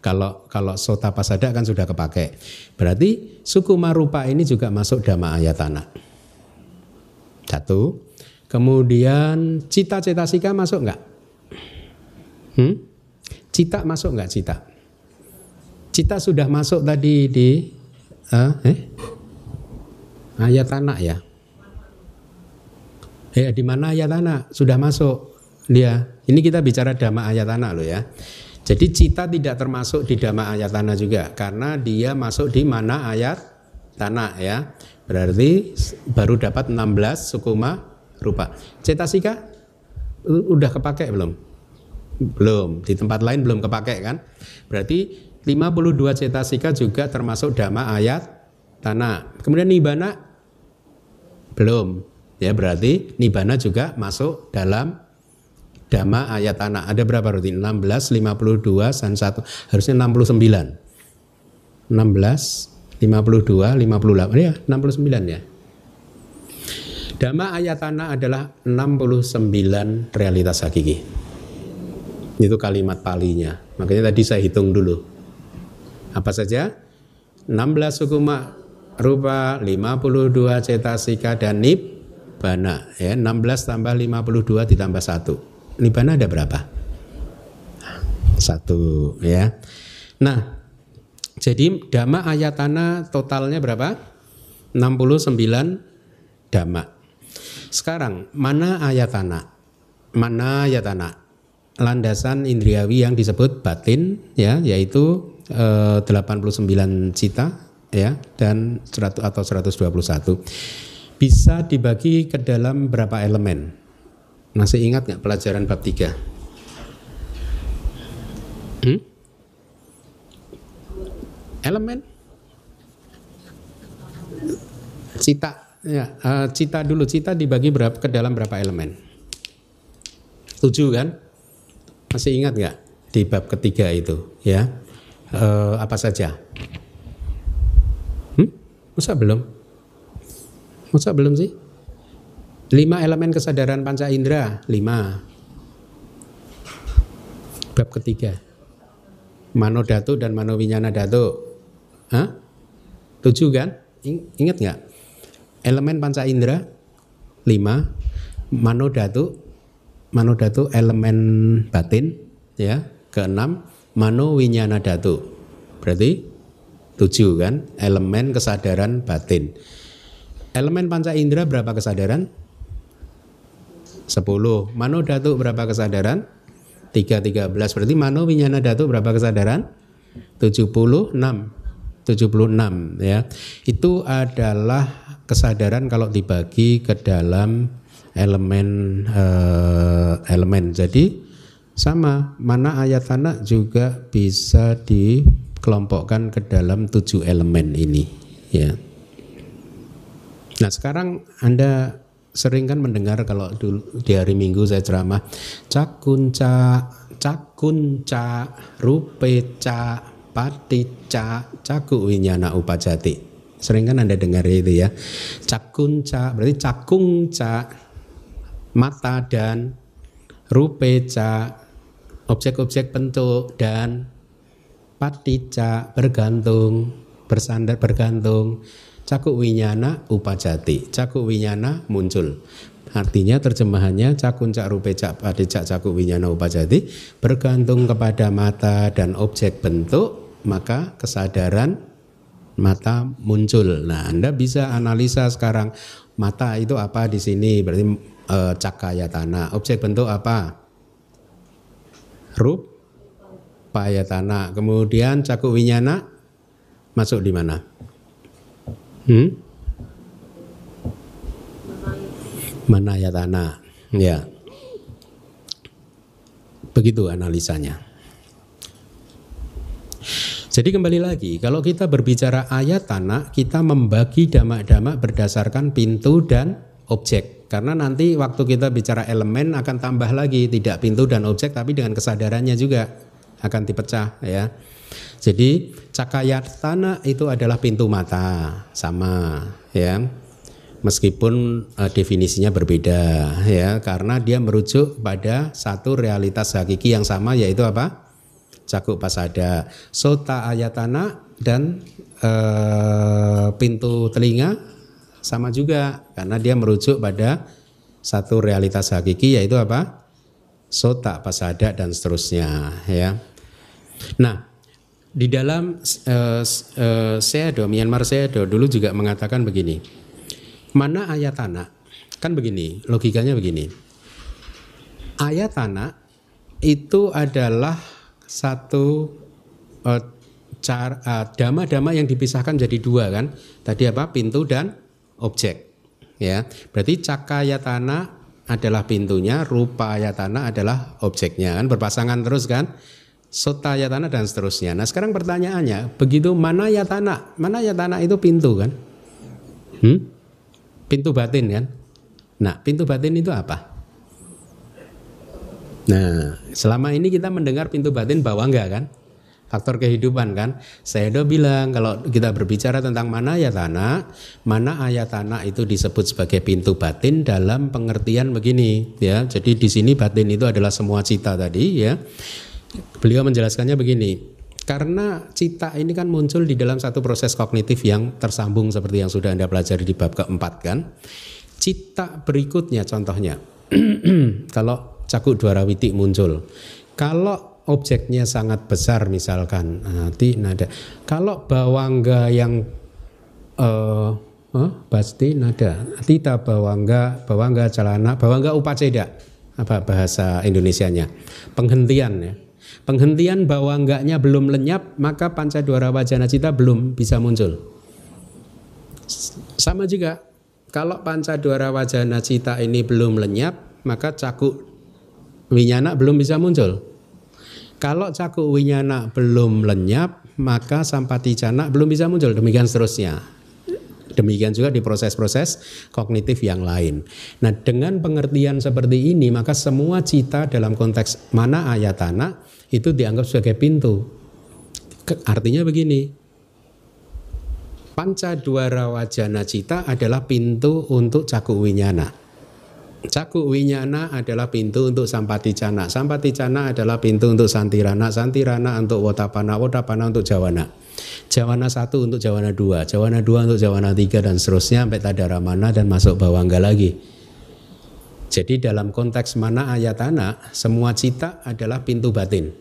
Kalau kalau sota pasada kan sudah kepake. Berarti suku marupa ini juga masuk dhamma ayat tanah. Satu. Kemudian cita-cita sika masuk enggak? Hmm? Cita masuk enggak cita? Cita sudah masuk tadi di uh, eh? ayat tanah ya. Eh di mana ayat tanah sudah masuk dia. Ini kita bicara dhamma ayat tanah loh ya. Jadi cita tidak termasuk di dhamma ayat tanah juga karena dia masuk di mana ayat tanah ya. Berarti baru dapat 16 sukuma rupa. Cetasika udah kepake belum? Belum. Di tempat lain belum kepake kan? Berarti 52 cetasika juga termasuk dhamma ayat tanah. Kemudian nibana belum. Ya berarti nibana juga masuk dalam dhamma ayat tanah. Ada berapa berarti? 16, 52, dan 1. Harusnya 69. 16, 52, 58. Ya, 69 ya. Dhamma ayat tanah adalah 69 realitas hakiki. Itu kalimat palinya. Makanya tadi saya hitung dulu. Apa saja? 16 sukuma rupa, 52 cetasika dan nibbana. Ya, 16 tambah 52 ditambah 1. Nibbana ada berapa? Satu ya. Nah, jadi dhamma ayatana totalnya berapa? 69 dhamma. Sekarang mana ayatana? Mana ayatana? Landasan indriawi yang disebut batin ya, yaitu 89 eh, cita ya dan 100 atau 121 bisa dibagi ke dalam berapa elemen? Masih ingat nggak pelajaran bab 3 hmm? elemen? Cita ya uh, cita dulu cita dibagi berapa ke dalam berapa elemen? Tujuh kan? Masih ingat nggak di bab ketiga itu ya uh, apa saja? Hmm? Masa belum? Masa belum sih? Lima elemen kesadaran panca indera, lima. Bab ketiga. Mano datu dan mano winyana datu. Hah? Tujuh kan? Ingat nggak? Elemen panca indera, lima. Mano datu, mano datu elemen batin, ya. Keenam, mano winyana datu. Berarti tujuh kan elemen kesadaran batin. Elemen panca indera berapa kesadaran? Sepuluh. Mano datu berapa kesadaran? Tiga tiga belas. Berarti mano winyana datu berapa kesadaran? Tujuh puluh enam. Tujuh puluh enam ya. Itu adalah kesadaran kalau dibagi ke dalam elemen uh, elemen. Jadi sama, mana ayat anak juga bisa dikelompokkan ke dalam tujuh elemen ini. Ya. Nah sekarang Anda sering kan mendengar kalau dulu di hari Minggu saya ceramah cakunca cakunca rupeca patica caku winyana upajati sering kan anda dengar itu ya cakunca berarti cakungca mata dan rupeca objek-objek bentuk dan patica bergantung bersandar bergantung cakuk winyana upajati cakuk winyana muncul Artinya terjemahannya cakun cak rupe cak pada cak cakuk winyana upajati bergantung kepada mata dan objek bentuk maka kesadaran mata muncul. Nah, Anda bisa analisa sekarang mata itu apa di sini berarti e, cakaya tanah. Objek bentuk apa? Rup tanah. Kemudian cakuk winyana masuk di mana? Hmm? manayatana. Ya. Begitu analisanya. Jadi kembali lagi, kalau kita berbicara ayat tanah, kita membagi damak-damak berdasarkan pintu dan objek. Karena nanti waktu kita bicara elemen akan tambah lagi, tidak pintu dan objek, tapi dengan kesadarannya juga akan dipecah ya. Jadi cakayat tanah itu adalah pintu mata, sama ya. Meskipun uh, definisinya berbeda ya karena dia merujuk pada satu realitas hakiki yang sama yaitu apa? Cakuk pasada. Sota ayatana dan uh, pintu telinga sama juga karena dia merujuk pada satu realitas hakiki yaitu apa sota pasada dan seterusnya ya nah di dalam uh, uh, Seado Myanmar Seado dulu juga mengatakan begini Mana ayat tanah? Kan begini, logikanya begini. Ayat tanah itu adalah satu uh, cara uh, dama-dama yang dipisahkan jadi dua kan. Tadi apa? Pintu dan objek. Ya. Berarti cakaya tanah adalah pintunya, rupa ayat tanah adalah objeknya kan berpasangan terus kan. Sota tanah dan seterusnya. Nah sekarang pertanyaannya, begitu mana ya tanah? Mana ya tanah itu pintu kan? Hmm? pintu batin kan. Nah, pintu batin itu apa? Nah, selama ini kita mendengar pintu batin bahwa enggak kan? Faktor kehidupan kan. Saya udah bilang kalau kita berbicara tentang mana ayat tanah, mana ayat tanah itu disebut sebagai pintu batin dalam pengertian begini ya. Jadi di sini batin itu adalah semua cita tadi ya. Beliau menjelaskannya begini. Karena cita ini kan muncul di dalam satu proses kognitif yang tersambung seperti yang sudah Anda pelajari di bab keempat kan. Cita berikutnya contohnya. <clears throat> kalau cakuk dwarawiti muncul. Kalau objeknya sangat besar misalkan nanti nada. Kalau bawangga yang uh, uh, pasti nada. Tita bawangga, bawangga celana, bawangga upaceda. Apa bahasa Indonesianya? Penghentian ya penghentian bahwa enggaknya belum lenyap, maka pancadwara wajana cita belum bisa muncul. Sama juga, kalau pancadwara wajana cita ini belum lenyap, maka cakuk winyana belum bisa muncul. Kalau cakuk winyana belum lenyap, maka sampati cana belum bisa muncul. Demikian seterusnya. Demikian juga di proses-proses kognitif yang lain. Nah, dengan pengertian seperti ini, maka semua cita dalam konteks mana ayatana itu dianggap sebagai pintu. Artinya begini, panca dwara wajana cita adalah pintu untuk caku winyana. Caku winyana adalah pintu untuk sampati cana. Sampati cana adalah pintu untuk santirana. Santirana untuk wotapana. Wotapana untuk jawana. Jawana satu untuk jawana dua. Jawana dua untuk jawana tiga dan seterusnya sampai tadaramana dan masuk bawangga lagi. Jadi dalam konteks mana ayatana, semua cita adalah pintu batin.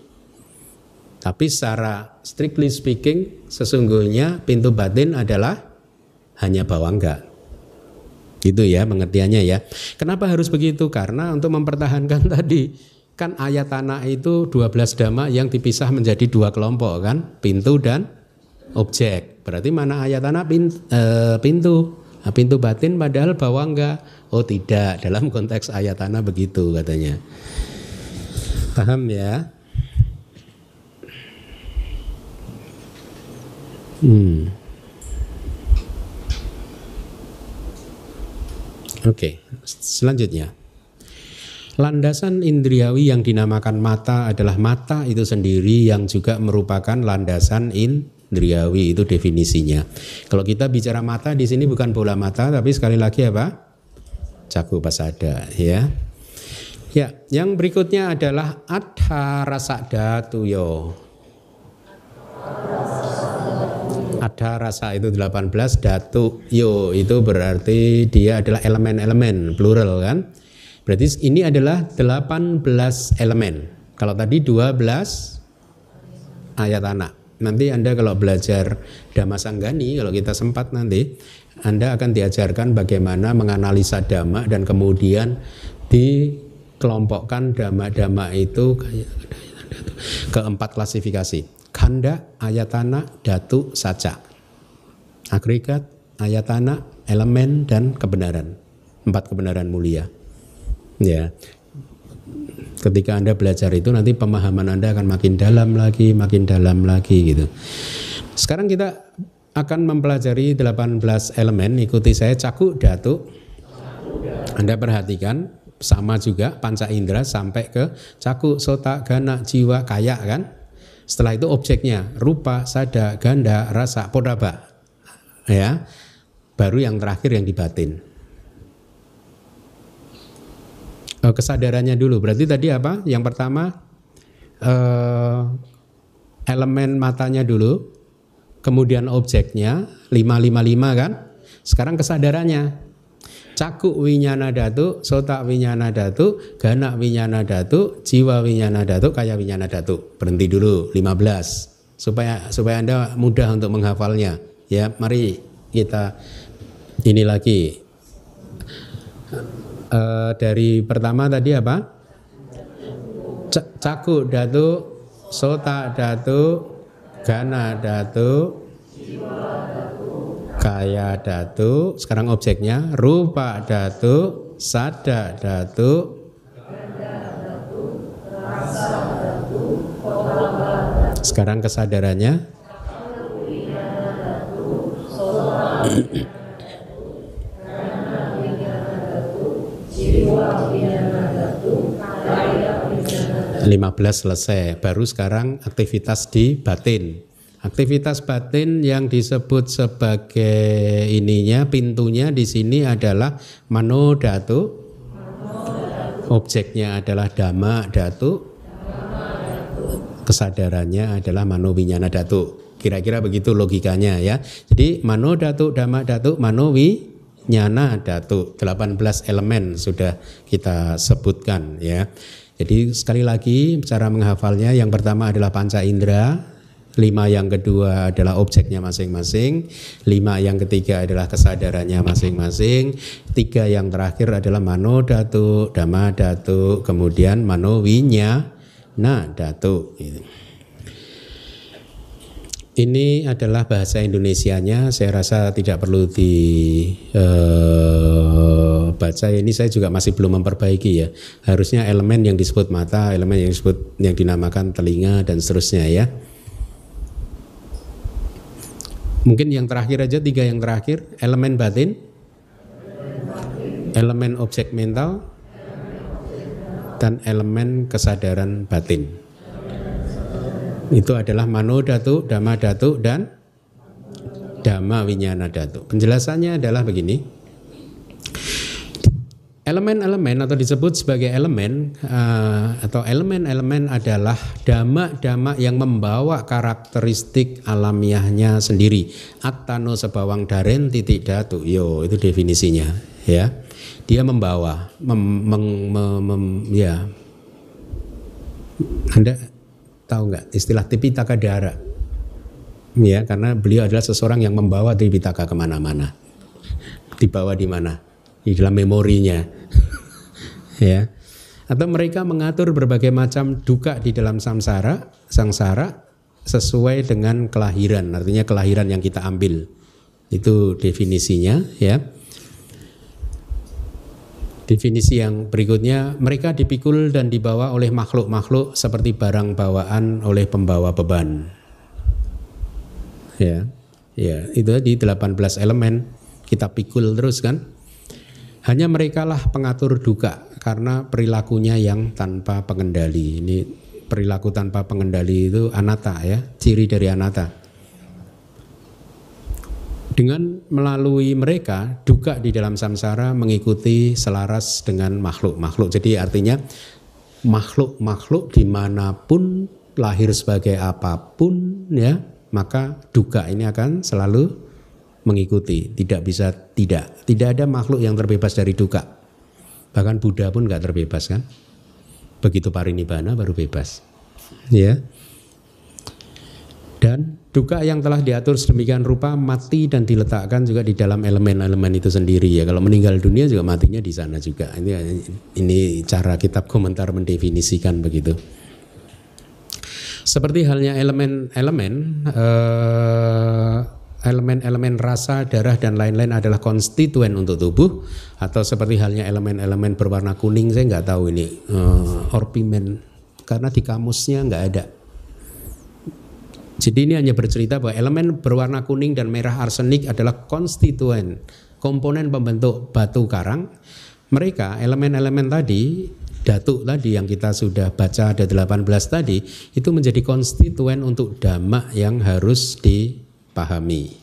Tapi secara strictly speaking, sesungguhnya pintu batin adalah hanya bawangga. Itu ya pengertiannya ya. Kenapa harus begitu? Karena untuk mempertahankan <laughs> tadi kan ayat tanah itu 12 dhamma yang dipisah menjadi dua kelompok kan, pintu dan objek. Berarti mana ayat tanah pintu, eh, pintu. Nah, pintu batin padahal bawangga. Oh tidak, dalam konteks ayat tanah begitu katanya. Paham ya? Hmm. Oke, selanjutnya. Landasan indriawi yang dinamakan mata adalah mata itu sendiri yang juga merupakan landasan indriawi itu definisinya. Kalau kita bicara mata di sini bukan bola mata tapi sekali lagi apa? Caku pasada ya. Ya, yang berikutnya adalah adha rasa datuyo. Ada rasa itu 18 datu yo itu berarti dia adalah elemen-elemen plural kan berarti ini adalah 18 elemen kalau tadi 12 ayat anak nanti anda kalau belajar Dhamma Sanggani kalau kita sempat nanti anda akan diajarkan bagaimana menganalisa dhamma dan kemudian dikelompokkan dhamma-dhamma itu ke empat klasifikasi kanda, ayatana, datu, saca. Agregat, ayatana, elemen dan kebenaran. Empat kebenaran mulia. Ya. Ketika Anda belajar itu nanti pemahaman Anda akan makin dalam lagi, makin dalam lagi gitu. Sekarang kita akan mempelajari 18 elemen, ikuti saya caku datu. Anda perhatikan sama juga panca indera sampai ke caku, sota, gana, jiwa, kaya kan? Setelah itu objeknya rupa, sada, ganda, rasa, podaba. Ya. Baru yang terakhir yang dibatin. Oh, kesadarannya dulu. Berarti tadi apa? Yang pertama eh, elemen matanya dulu, kemudian objeknya 555 kan? Sekarang kesadarannya Caku winyana datu, sota winyana datu, gana winyana datu, jiwa winyana datu, kaya winyana datu. Berhenti dulu 15 supaya supaya Anda mudah untuk menghafalnya. Ya, mari kita ini lagi. Uh, dari pertama tadi apa? Caku datu, sota datu, gana datu, kaya datu sekarang objeknya rupa datu sada datu sekarang kesadarannya? Lima belas selesai baru sekarang aktivitas di batin Aktivitas batin yang disebut sebagai ininya pintunya di sini adalah manodatu. Objeknya adalah dhamma datu. Kesadarannya adalah manowinyana datu. Kira-kira begitu logikanya ya. Jadi manodatu, dhamma datu, manowi nyana datu 18 elemen sudah kita sebutkan ya. Jadi sekali lagi cara menghafalnya yang pertama adalah panca indera, lima yang kedua adalah objeknya masing-masing, lima yang ketiga adalah kesadarannya masing-masing, tiga yang terakhir adalah mano datu, dhamma datu, kemudian mano winya na datu. Ini adalah bahasa Indonesianya, saya rasa tidak perlu dibaca. Uh, ini saya juga masih belum memperbaiki ya. Harusnya elemen yang disebut mata, elemen yang disebut yang dinamakan telinga dan seterusnya ya. Mungkin yang terakhir aja tiga yang terakhir elemen batin, elemen objek mental, dan elemen kesadaran batin. Itu adalah mano datu, dhamma datu, dan dhamma winyana datu. Penjelasannya adalah begini. Elemen-elemen atau disebut sebagai elemen uh, atau elemen-elemen adalah dhamma-dhamma yang membawa karakteristik alamiahnya sendiri. Attano sebawang daren titik datu. Yo, itu definisinya, ya. Dia membawa mem, mem, mem, mem, ya. Anda tahu nggak istilah tipitaka dara? Ya, karena beliau adalah seseorang yang membawa tipitaka ke mana-mana. Dibawa di mana? Di dalam memorinya. <laughs> Ya. Atau mereka mengatur berbagai macam duka di dalam samsara sangsara sesuai dengan kelahiran. Artinya kelahiran yang kita ambil. Itu definisinya ya. Definisi yang berikutnya, mereka dipikul dan dibawa oleh makhluk-makhluk seperti barang bawaan oleh pembawa beban. Ya, ya itu di 18 elemen. Kita pikul terus kan. Hanya mereka lah pengatur duka karena perilakunya yang tanpa pengendali. Ini perilaku tanpa pengendali itu anata ya, ciri dari anata. Dengan melalui mereka, duka di dalam samsara mengikuti selaras dengan makhluk-makhluk. Jadi artinya makhluk-makhluk di mana pun lahir sebagai apa pun ya, maka duka ini akan selalu mengikuti, tidak bisa tidak. Tidak ada makhluk yang terbebas dari duka. Bahkan Buddha pun nggak terbebas kan. Begitu parinibbana baru bebas. Ya. Dan duka yang telah diatur sedemikian rupa mati dan diletakkan juga di dalam elemen-elemen itu sendiri ya. Kalau meninggal dunia juga matinya di sana juga. Ini ini cara kitab komentar mendefinisikan begitu. Seperti halnya elemen-elemen eh, elemen-elemen rasa, darah dan lain-lain adalah konstituen untuk tubuh atau seperti halnya elemen-elemen berwarna kuning saya nggak tahu ini uh, orpimen karena di kamusnya nggak ada. Jadi ini hanya bercerita bahwa elemen berwarna kuning dan merah arsenik adalah konstituen komponen pembentuk batu karang. Mereka elemen-elemen tadi datuk tadi yang kita sudah baca ada 18 tadi itu menjadi konstituen untuk damak yang harus di pahami.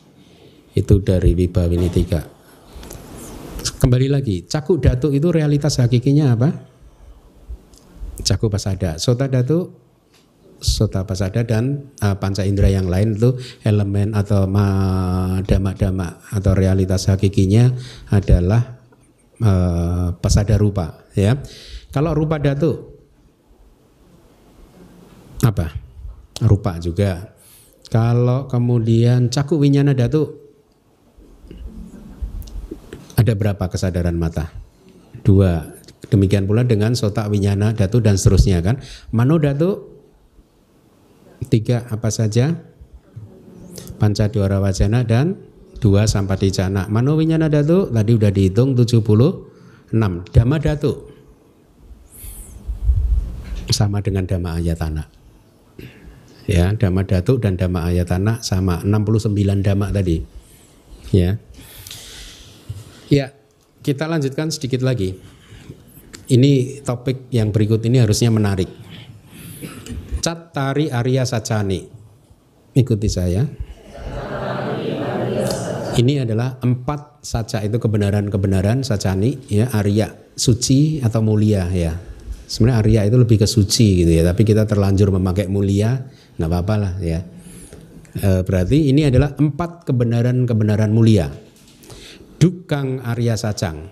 Itu dari tiga. Kembali lagi, caku datuk itu realitas hakikinya apa? Caku pasada. Sota datuk, sota pasada dan uh, panca indera yang lain itu elemen atau dama-dama atau realitas hakikinya adalah uh, pasada rupa. Ya, kalau rupa datuk apa? Rupa juga kalau kemudian cakup winyana datu ada berapa kesadaran mata? Dua. Demikian pula dengan sotak winyana datu dan seterusnya kan. Mano datu tiga apa saja? Panca dua wajana dan dua sampaticana. Mano winyana datu tadi udah dihitung 76. Dhamma datu sama dengan dhamma ayatana ya dhamma datuk dan dhamma ayatana sama 69 dhamma tadi. Ya. Ya kita lanjutkan sedikit lagi. Ini topik yang berikut ini harusnya menarik. Cat tari Arya Sacani ikuti saya. Ini adalah empat saca itu kebenaran-kebenaran sacani ya Arya suci atau mulia ya sebenarnya Arya itu lebih ke suci gitu ya tapi kita terlanjur memakai mulia nggak apa-apa lah ya. E, berarti ini adalah empat kebenaran-kebenaran mulia. Dukang Arya Sacang.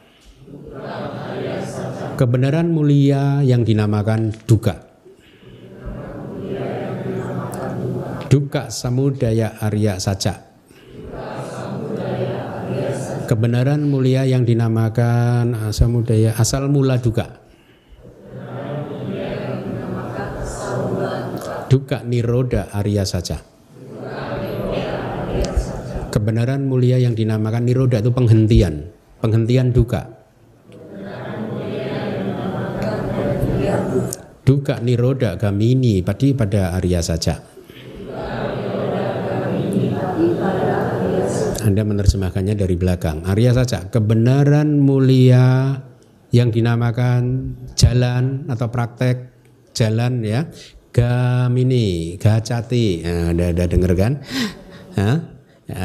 Kebenaran mulia yang dinamakan duka. Duka Samudaya Arya Saca. Kebenaran mulia yang dinamakan Samudaya asal mula duka. Duka niroda Arya saja. Kebenaran mulia yang dinamakan niroda itu penghentian, penghentian duka. Duka niroda gamini padi pada Arya saja. Anda menerjemahkannya dari belakang. Arya saja, kebenaran mulia yang dinamakan jalan atau praktek jalan ya Gamini, Gacati. Nah, ada, denger kan? Nah,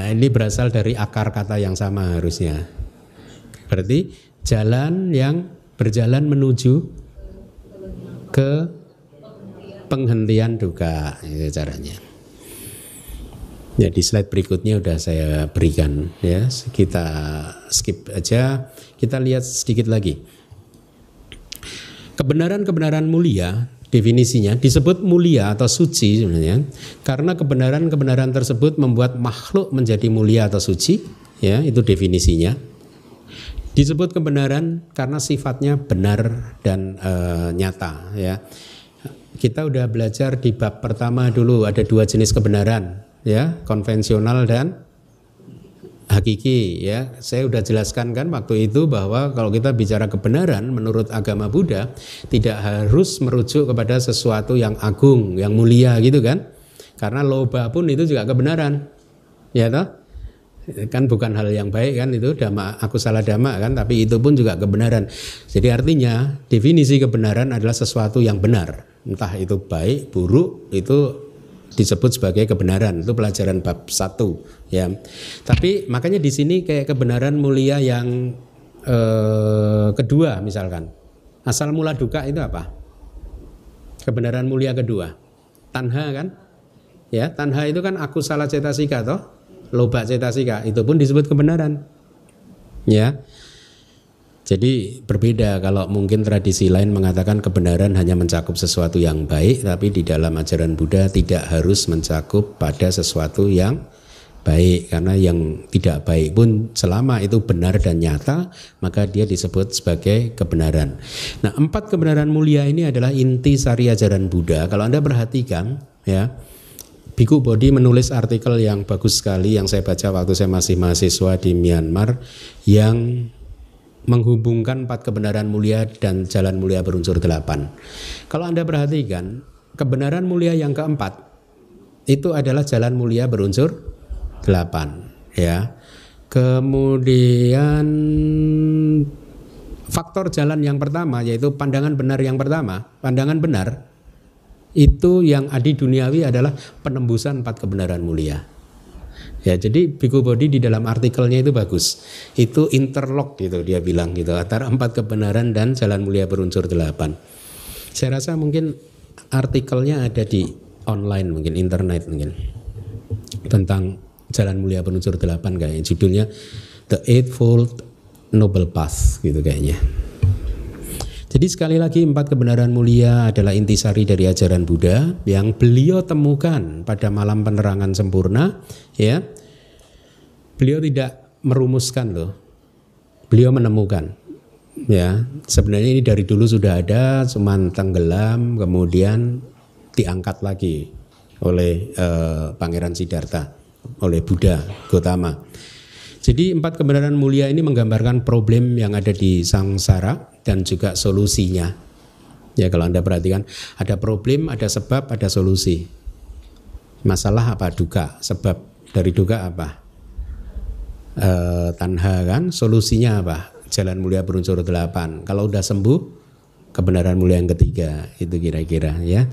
ini berasal dari akar kata yang sama harusnya. Berarti jalan yang berjalan menuju ke penghentian duka itu caranya. Ya slide berikutnya udah saya berikan ya. Kita skip aja. Kita lihat sedikit lagi. Kebenaran-kebenaran mulia definisinya disebut mulia atau suci sebenarnya karena kebenaran-kebenaran tersebut membuat makhluk menjadi mulia atau suci ya itu definisinya. Disebut kebenaran karena sifatnya benar dan e, nyata ya. Kita udah belajar di bab pertama dulu ada dua jenis kebenaran ya konvensional dan hakiki ya. Saya sudah jelaskan kan waktu itu bahwa kalau kita bicara kebenaran menurut agama Buddha tidak harus merujuk kepada sesuatu yang agung, yang mulia gitu kan. Karena loba pun itu juga kebenaran. Ya toh? kan bukan hal yang baik kan itu dhamma aku salah dhamma kan tapi itu pun juga kebenaran jadi artinya definisi kebenaran adalah sesuatu yang benar entah itu baik buruk itu disebut sebagai kebenaran. Itu pelajaran bab satu ya. Tapi makanya di sini kayak kebenaran mulia yang eh, kedua misalkan. Asal mula duka itu apa? Kebenaran mulia kedua. Tanha kan? Ya tanha itu kan aku salah cetasika toh? Loba cetasika itu pun disebut kebenaran. Ya. Jadi berbeda kalau mungkin tradisi lain mengatakan kebenaran hanya mencakup sesuatu yang baik tapi di dalam ajaran Buddha tidak harus mencakup pada sesuatu yang baik karena yang tidak baik pun selama itu benar dan nyata maka dia disebut sebagai kebenaran. Nah, empat kebenaran mulia ini adalah inti sari ajaran Buddha. Kalau Anda perhatikan ya, Biku Bodi menulis artikel yang bagus sekali yang saya baca waktu saya masih mahasiswa di Myanmar yang menghubungkan empat kebenaran mulia dan jalan mulia berunsur delapan. Kalau Anda perhatikan, kebenaran mulia yang keempat itu adalah jalan mulia berunsur delapan. Ya. Kemudian faktor jalan yang pertama yaitu pandangan benar yang pertama, pandangan benar itu yang adi duniawi adalah penembusan empat kebenaran mulia. Ya, jadi Biku Bodhi di dalam artikelnya itu bagus. Itu interlock gitu dia bilang gitu antara empat kebenaran dan jalan mulia berunsur delapan. Saya rasa mungkin artikelnya ada di online mungkin internet mungkin tentang jalan mulia berunsur delapan kayaknya judulnya The Eightfold Noble Path gitu kayaknya. Jadi sekali lagi empat kebenaran mulia adalah intisari dari ajaran Buddha yang beliau temukan pada malam penerangan sempurna ya. Beliau tidak merumuskan loh. Beliau menemukan ya. Sebenarnya ini dari dulu sudah ada cuman tenggelam kemudian diangkat lagi oleh eh, Pangeran Siddhartha oleh Buddha Gotama. Jadi empat kebenaran mulia ini menggambarkan problem yang ada di sangsara dan juga solusinya. Ya kalau Anda perhatikan ada problem, ada sebab, ada solusi. Masalah apa? Duka. Sebab dari duka apa? E, tanha kan? Solusinya apa? Jalan mulia berunsur delapan. Kalau udah sembuh, kebenaran mulia yang ketiga. Itu kira-kira ya.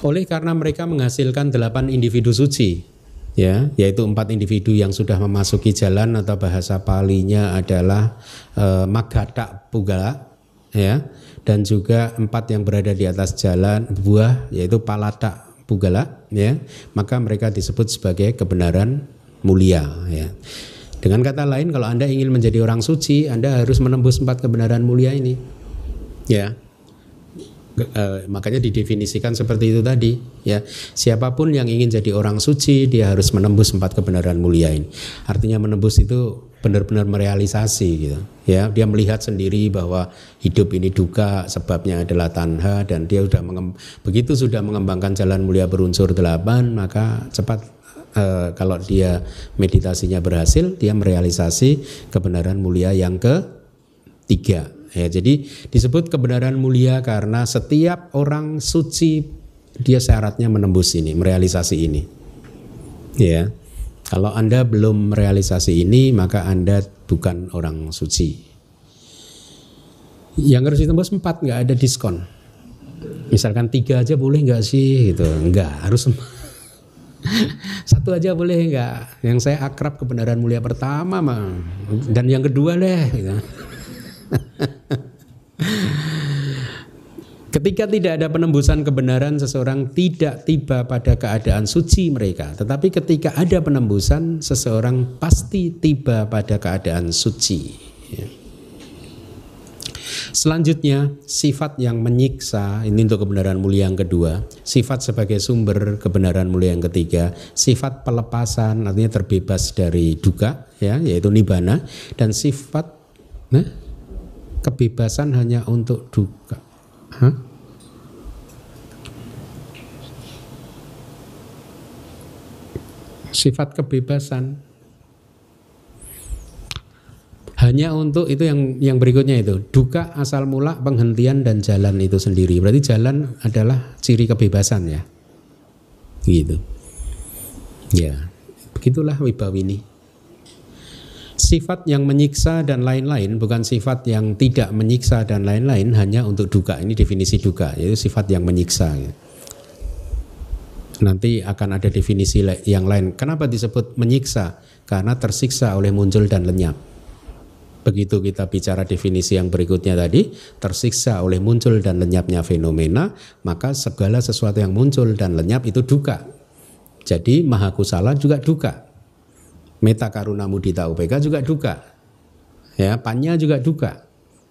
oleh karena mereka menghasilkan delapan individu suci ya yaitu empat individu yang sudah memasuki jalan atau bahasa palinya adalah e, magata pugala ya. Dan juga empat yang berada di atas jalan buah yaitu palata pugala ya. Maka mereka disebut sebagai kebenaran mulia ya. Dengan kata lain kalau anda ingin menjadi orang suci anda harus menembus empat kebenaran mulia ini ya Uh, makanya didefinisikan seperti itu tadi ya. Siapa pun yang ingin jadi orang suci dia harus menembus empat kebenaran mulia ini. Artinya menembus itu benar-benar merealisasi gitu ya. Dia melihat sendiri bahwa hidup ini duka sebabnya adalah tanha dan dia sudah begitu sudah mengembangkan jalan mulia berunsur delapan maka cepat uh, kalau dia meditasinya berhasil dia merealisasi kebenaran mulia yang ke tiga Ya, jadi disebut kebenaran mulia karena setiap orang suci dia syaratnya menembus ini, merealisasi ini. Ya. Kalau Anda belum merealisasi ini, maka Anda bukan orang suci. Yang harus ditembus empat nggak ada diskon. Misalkan tiga aja boleh nggak sih gitu? Nggak harus <laughs> satu aja boleh nggak? Yang saya akrab kebenaran mulia pertama mah dan yang kedua deh. Gitu. Ketika tidak ada penembusan kebenaran, seseorang tidak tiba pada keadaan suci mereka. Tetapi ketika ada penembusan, seseorang pasti tiba pada keadaan suci. Ya. Selanjutnya, sifat yang menyiksa, ini untuk kebenaran mulia yang kedua. Sifat sebagai sumber kebenaran mulia yang ketiga. Sifat pelepasan, artinya terbebas dari duka, ya, yaitu nibana. Dan sifat, nah, kebebasan hanya untuk duka. Hah? Sifat kebebasan hanya untuk itu yang yang berikutnya itu duka asal mula penghentian dan jalan itu sendiri berarti jalan adalah ciri kebebasan ya Gitu. Ya, begitulah wibawini. Sifat yang menyiksa dan lain-lain bukan sifat yang tidak menyiksa dan lain-lain hanya untuk duka. Ini definisi duka, yaitu sifat yang menyiksa. Nanti akan ada definisi yang lain. Kenapa disebut menyiksa? Karena tersiksa oleh muncul dan lenyap. Begitu kita bicara definisi yang berikutnya tadi, tersiksa oleh muncul dan lenyapnya fenomena, maka segala sesuatu yang muncul dan lenyap itu duka. Jadi maha kusala juga duka. Meta karuna mudita UPK juga duka. Ya, panya juga duka.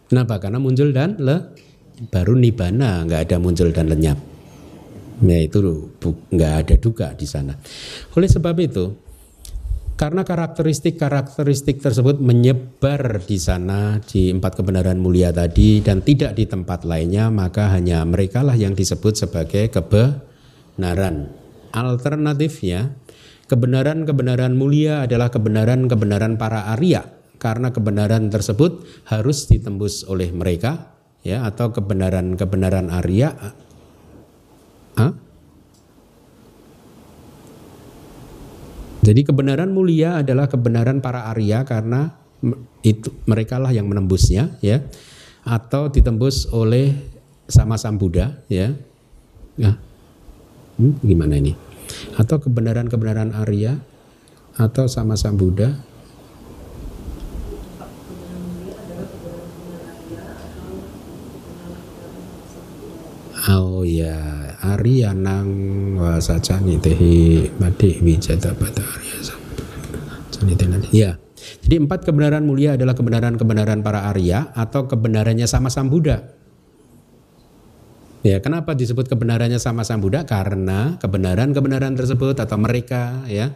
Kenapa? Karena muncul dan le baru nibana nggak ada muncul dan lenyap. Ya itu nggak ada duka di sana. Oleh sebab itu, karena karakteristik-karakteristik tersebut menyebar di sana di empat kebenaran mulia tadi dan tidak di tempat lainnya, maka hanya mereka lah yang disebut sebagai kebenaran. Alternatifnya, kebenaran-kebenaran mulia adalah kebenaran-kebenaran para Arya karena kebenaran tersebut harus ditembus oleh mereka ya atau kebenaran-kebenaran Arya Hah? Jadi kebenaran mulia adalah kebenaran para Arya karena itu mereka lah yang menembusnya ya atau ditembus oleh sama Sang Buddha ya. Nah, hmm, gimana ini? Atau kebenaran-kebenaran Arya atau sama Sang Buddha. Oh ya, Ariyanang wasacani tehi mati wijata pada Arya. Ya, jadi empat kebenaran mulia adalah kebenaran-kebenaran para Arya atau kebenarannya sama Sang Buddha. Ya, kenapa disebut kebenarannya sama Sang Buddha? Karena kebenaran-kebenaran tersebut atau mereka ya.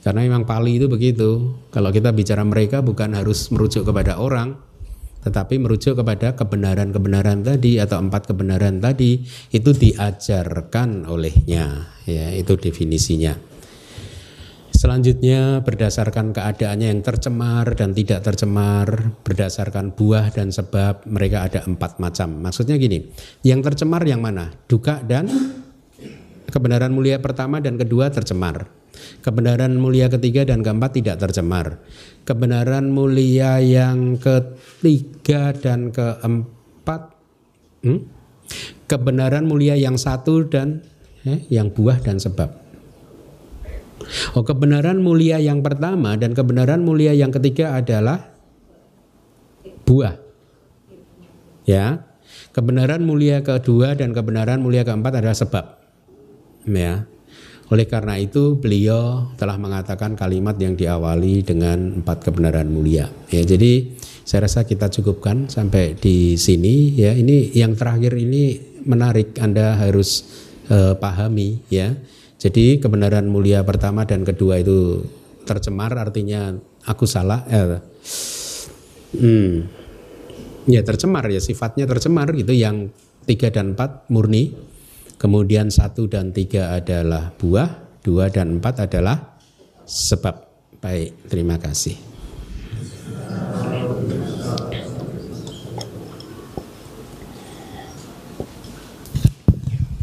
Karena memang Pali itu begitu. Kalau kita bicara mereka bukan harus merujuk kepada orang, tetapi merujuk kepada kebenaran-kebenaran tadi atau empat kebenaran tadi itu diajarkan olehnya ya itu definisinya selanjutnya berdasarkan keadaannya yang tercemar dan tidak tercemar berdasarkan buah dan sebab mereka ada empat macam. Maksudnya gini yang tercemar yang mana? Duka dan kebenaran mulia pertama dan kedua tercemar. Kebenaran mulia ketiga dan keempat tidak tercemar. Kebenaran mulia yang ketiga dan keempat hmm? kebenaran mulia yang satu dan eh, yang buah dan sebab Oh kebenaran mulia yang pertama dan kebenaran mulia yang ketiga adalah buah ya kebenaran mulia kedua dan kebenaran mulia keempat adalah sebab ya oleh karena itu beliau telah mengatakan kalimat yang diawali dengan empat kebenaran mulia. Ya, jadi saya rasa kita cukupkan sampai di sini ya. Ini yang terakhir ini menarik Anda harus uh, pahami ya. Jadi kebenaran mulia pertama dan kedua itu tercemar artinya aku salah. Eh, hmm, ya tercemar ya sifatnya tercemar gitu yang tiga dan empat murni Kemudian satu dan tiga adalah buah, dua dan empat adalah sebab. Baik, terima kasih.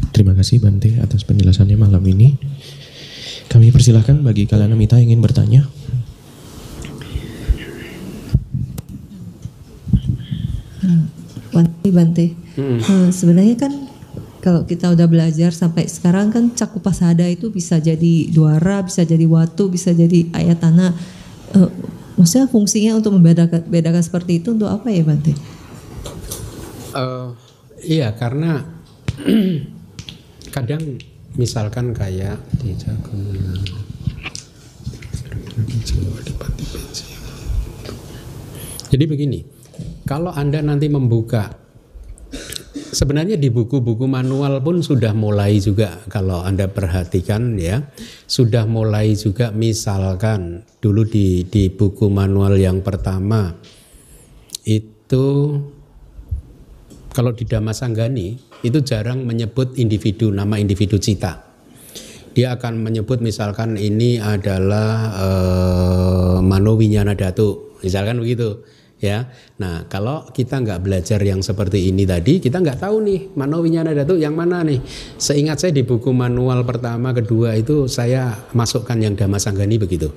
Terima kasih Bante atas penjelasannya malam ini. Kami persilahkan bagi kalian Amita yang ingin bertanya. Bante, Bante. Hmm. Uh, sebenarnya kan kalau kita udah belajar sampai sekarang kan cakupasada itu bisa jadi duara, bisa jadi watu, bisa jadi ayat tanah. Uh, maksudnya fungsinya untuk membedakan bedakan seperti itu untuk apa ya Bante? Uh, iya karena <clears throat> kadang misalkan kayak di jadi begini, kalau anda nanti membuka sebenarnya di buku-buku manual pun sudah mulai juga kalau Anda perhatikan ya, sudah mulai juga misalkan dulu di di buku manual yang pertama itu kalau di Damasanggani itu jarang menyebut individu nama individu cita. Dia akan menyebut misalkan ini adalah uh, Mano Winyana Datu, misalkan begitu ya. Nah, kalau kita nggak belajar yang seperti ini tadi, kita nggak tahu nih mano winyana datu yang mana nih. Seingat saya di buku manual pertama, kedua itu saya masukkan yang Dhamma Sanggani begitu.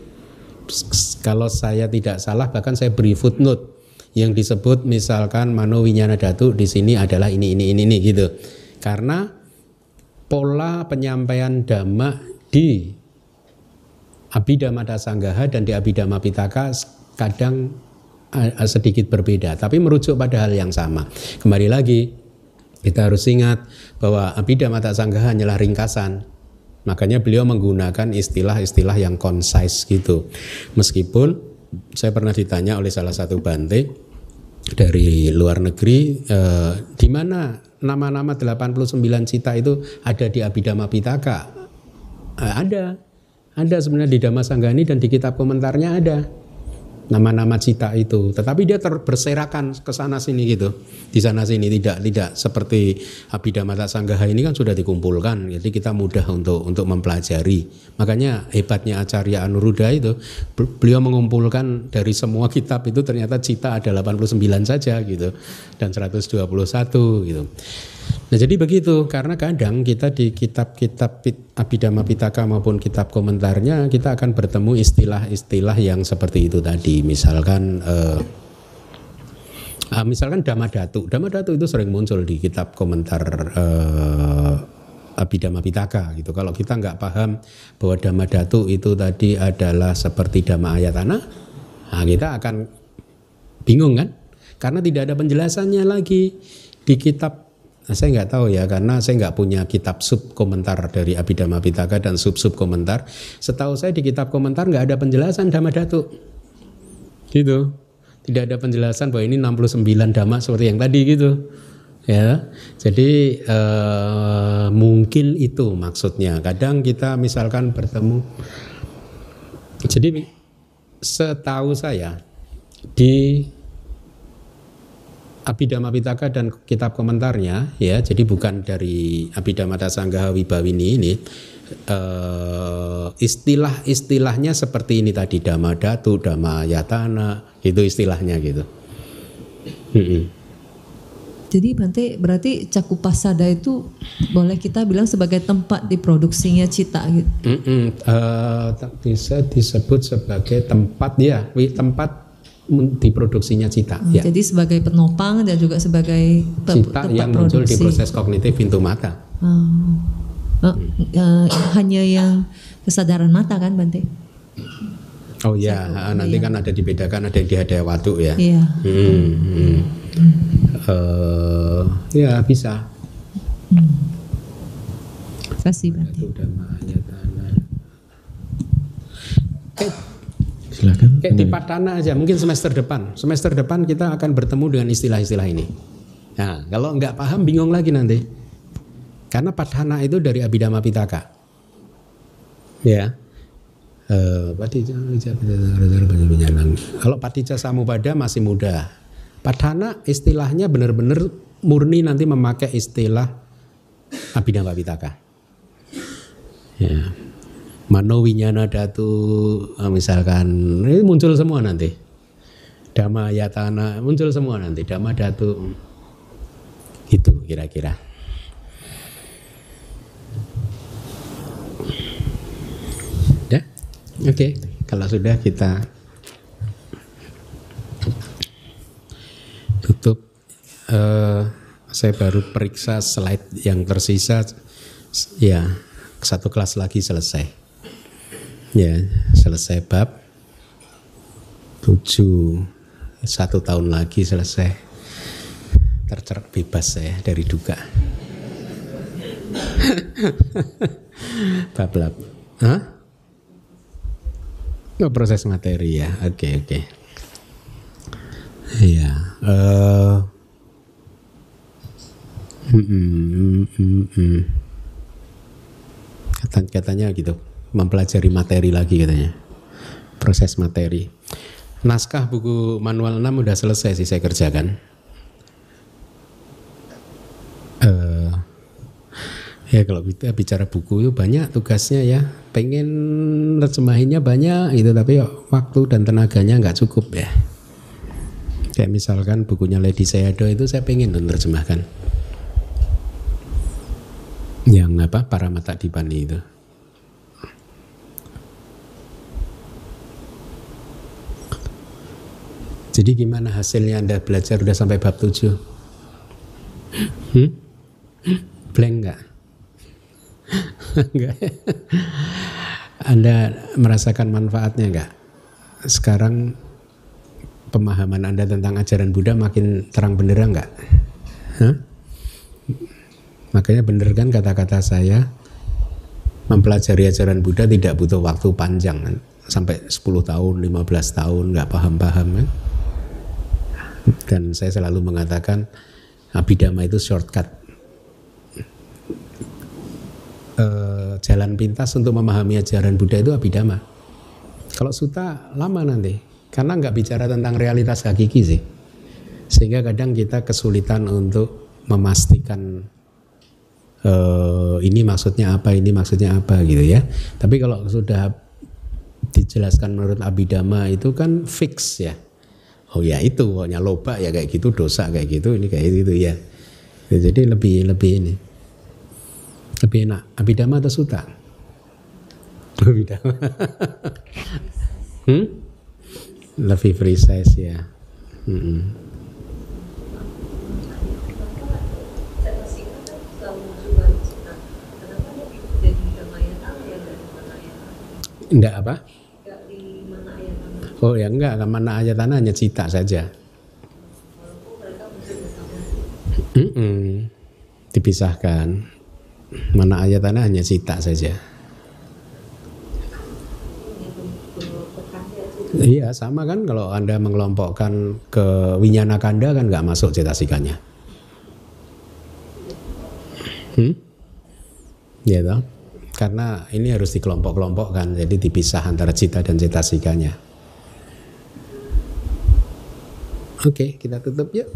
Kalau saya tidak salah, bahkan saya beri footnote yang disebut misalkan mano winyana datu di sini adalah ini ini ini ini gitu. Karena pola penyampaian dhamma di Abhidhamma Dasanggaha dan di Abhidhamma Pitaka kadang uh, sedikit berbeda, tapi merujuk pada hal yang sama. Kembali lagi, kita harus ingat bahwa Abhidhamma Sanggaha hanyalah ringkasan. Makanya beliau menggunakan istilah-istilah yang concise gitu. Meskipun saya pernah ditanya oleh salah satu bante dari luar negeri, eh, di mana nama-nama 89 cita itu ada di Abhidhamma Pitaka? Eh, ada, ada sebenarnya di Dhamma Sanggani dan di kitab komentarnya ada nama-nama cita itu. Tetapi dia terberserakan ke sana sini gitu. Di sana sini tidak tidak seperti Abhidhamma Sanggaha ini kan sudah dikumpulkan. Jadi kita mudah untuk untuk mempelajari. Makanya hebatnya Acarya Anuruddha itu beliau mengumpulkan dari semua kitab itu ternyata cita ada 89 saja gitu. Dan 121 gitu Nah jadi begitu karena kadang kita di kitab-kitab Abhidhamma Pitaka maupun kitab komentarnya kita akan bertemu istilah-istilah yang seperti itu tadi. Misalkan uh, uh, misalkan Dhamma Datu. Dhamma Datu itu sering muncul di kitab komentar uh, Abhidhamma Pitaka gitu. Kalau kita nggak paham bahwa Dhamma Datu itu tadi adalah seperti Dhamma Ayatana nah kita akan bingung kan? Karena tidak ada penjelasannya lagi di kitab saya nggak tahu ya karena saya nggak punya kitab sub komentar dari Abhidhamma Pitaka dan sub sub komentar. Setahu saya di kitab komentar nggak ada penjelasan Dhamma Datu. Gitu. Tidak ada penjelasan bahwa ini 69 dhamma seperti yang tadi gitu. Ya. Jadi eh, mungkin itu maksudnya. Kadang kita misalkan bertemu jadi setahu saya di Abhidhamma Pitaka dan kitab komentarnya ya jadi bukan dari Abhidhamma Dasanggaha Wibawini ini uh, istilah-istilahnya seperti ini tadi Dhamma Datu, Dhamma Yatana itu istilahnya gitu. Hmm. Jadi Bante berarti Cakupasada itu boleh kita bilang sebagai tempat diproduksinya cita gitu. Mm -mm. Uh, bisa disebut sebagai tempat ya, tempat diproduksinya cita. Hmm, ya. Jadi sebagai penopang dan juga sebagai cita yang muncul produksi. di proses kognitif pintu mata. Hmm. Oh, uh, hanya yang kesadaran mata kan Bante? Oh ya, Satu, nanti iya. kan ada dibedakan ada yang di hadiah waktu ya. Iya. Hmm, hmm. Uh, ya bisa. Hmm. Terima kasih Bante. Silakan. Kayak di Padana aja, mungkin semester depan. Semester depan kita akan bertemu dengan istilah-istilah ini. Nah, kalau nggak paham bingung lagi nanti. Karena Padana itu dari Abhidhamma Pitaka. Ya. Eh, kalau Patija Samupada masih muda. Padana istilahnya benar-benar murni nanti memakai istilah Abhidhamma Pitaka. Ya. Mano Winyana Datu eh, misalkan ini muncul semua nanti. Dhamma Yatana muncul semua nanti. Dhamma Datu itu kira-kira. Ya, oke. Okay. Kalau sudah kita tutup. Uh, saya baru periksa slide yang tersisa. Ya, satu kelas lagi selesai. Ya, selesai bab tujuh satu tahun lagi selesai tercerak bebas saya dari duka. bab lab. Hah? Oh, proses materi ya. Oke, okay, oke. Okay. Iya. Uh, mm, mm, mm, mm. katanya gitu mempelajari materi lagi katanya. Proses materi. Naskah buku manual 6 udah selesai sih saya kerjakan. Uh, ya kalau kita bicara buku itu banyak tugasnya ya. Pengen terjemahinnya banyak itu tapi waktu dan tenaganya nggak cukup ya. Kayak misalkan bukunya Lady Sayadaw itu saya pengen menerjemahkan. Yang apa? Para mata dipani itu. Jadi gimana hasilnya Anda belajar udah sampai bab 7? Hmm? Blank enggak? enggak. <laughs> Anda merasakan manfaatnya enggak? Sekarang pemahaman Anda tentang ajaran Buddha makin terang benderang enggak? Hah? Makanya bener kan kata-kata saya mempelajari ajaran Buddha tidak butuh waktu panjang kan? sampai 10 tahun, 15 tahun nggak paham-paham kan? Dan saya selalu mengatakan abidama itu shortcut. E, jalan pintas untuk memahami ajaran Buddha itu abidama. Kalau suta lama nanti, karena nggak bicara tentang realitas hakiki sih. Sehingga kadang kita kesulitan untuk memastikan e, ini maksudnya apa, ini maksudnya apa gitu ya. Tapi kalau sudah dijelaskan menurut abidama itu kan fix ya oh ya itu pokoknya loba ya kayak gitu dosa kayak gitu ini kayak gitu ya, ya jadi lebih lebih ini lebih enak abidama atau suta <laughs> abidama hmm? lebih precise ya hmm. Enggak apa? Oh ya enggak, mana aja tanah hanya cita saja. Mm -mm. Dipisahkan. Mana aja tanah hanya cita saja. Iya sama kan kalau anda mengelompokkan ke winyana kanda kan nggak masuk cetasikanya. Hmm? Ya toh? Karena ini harus dikelompok-kelompokkan jadi dipisah antara cita dan cetasikanya. Oke, kita tutup yuk.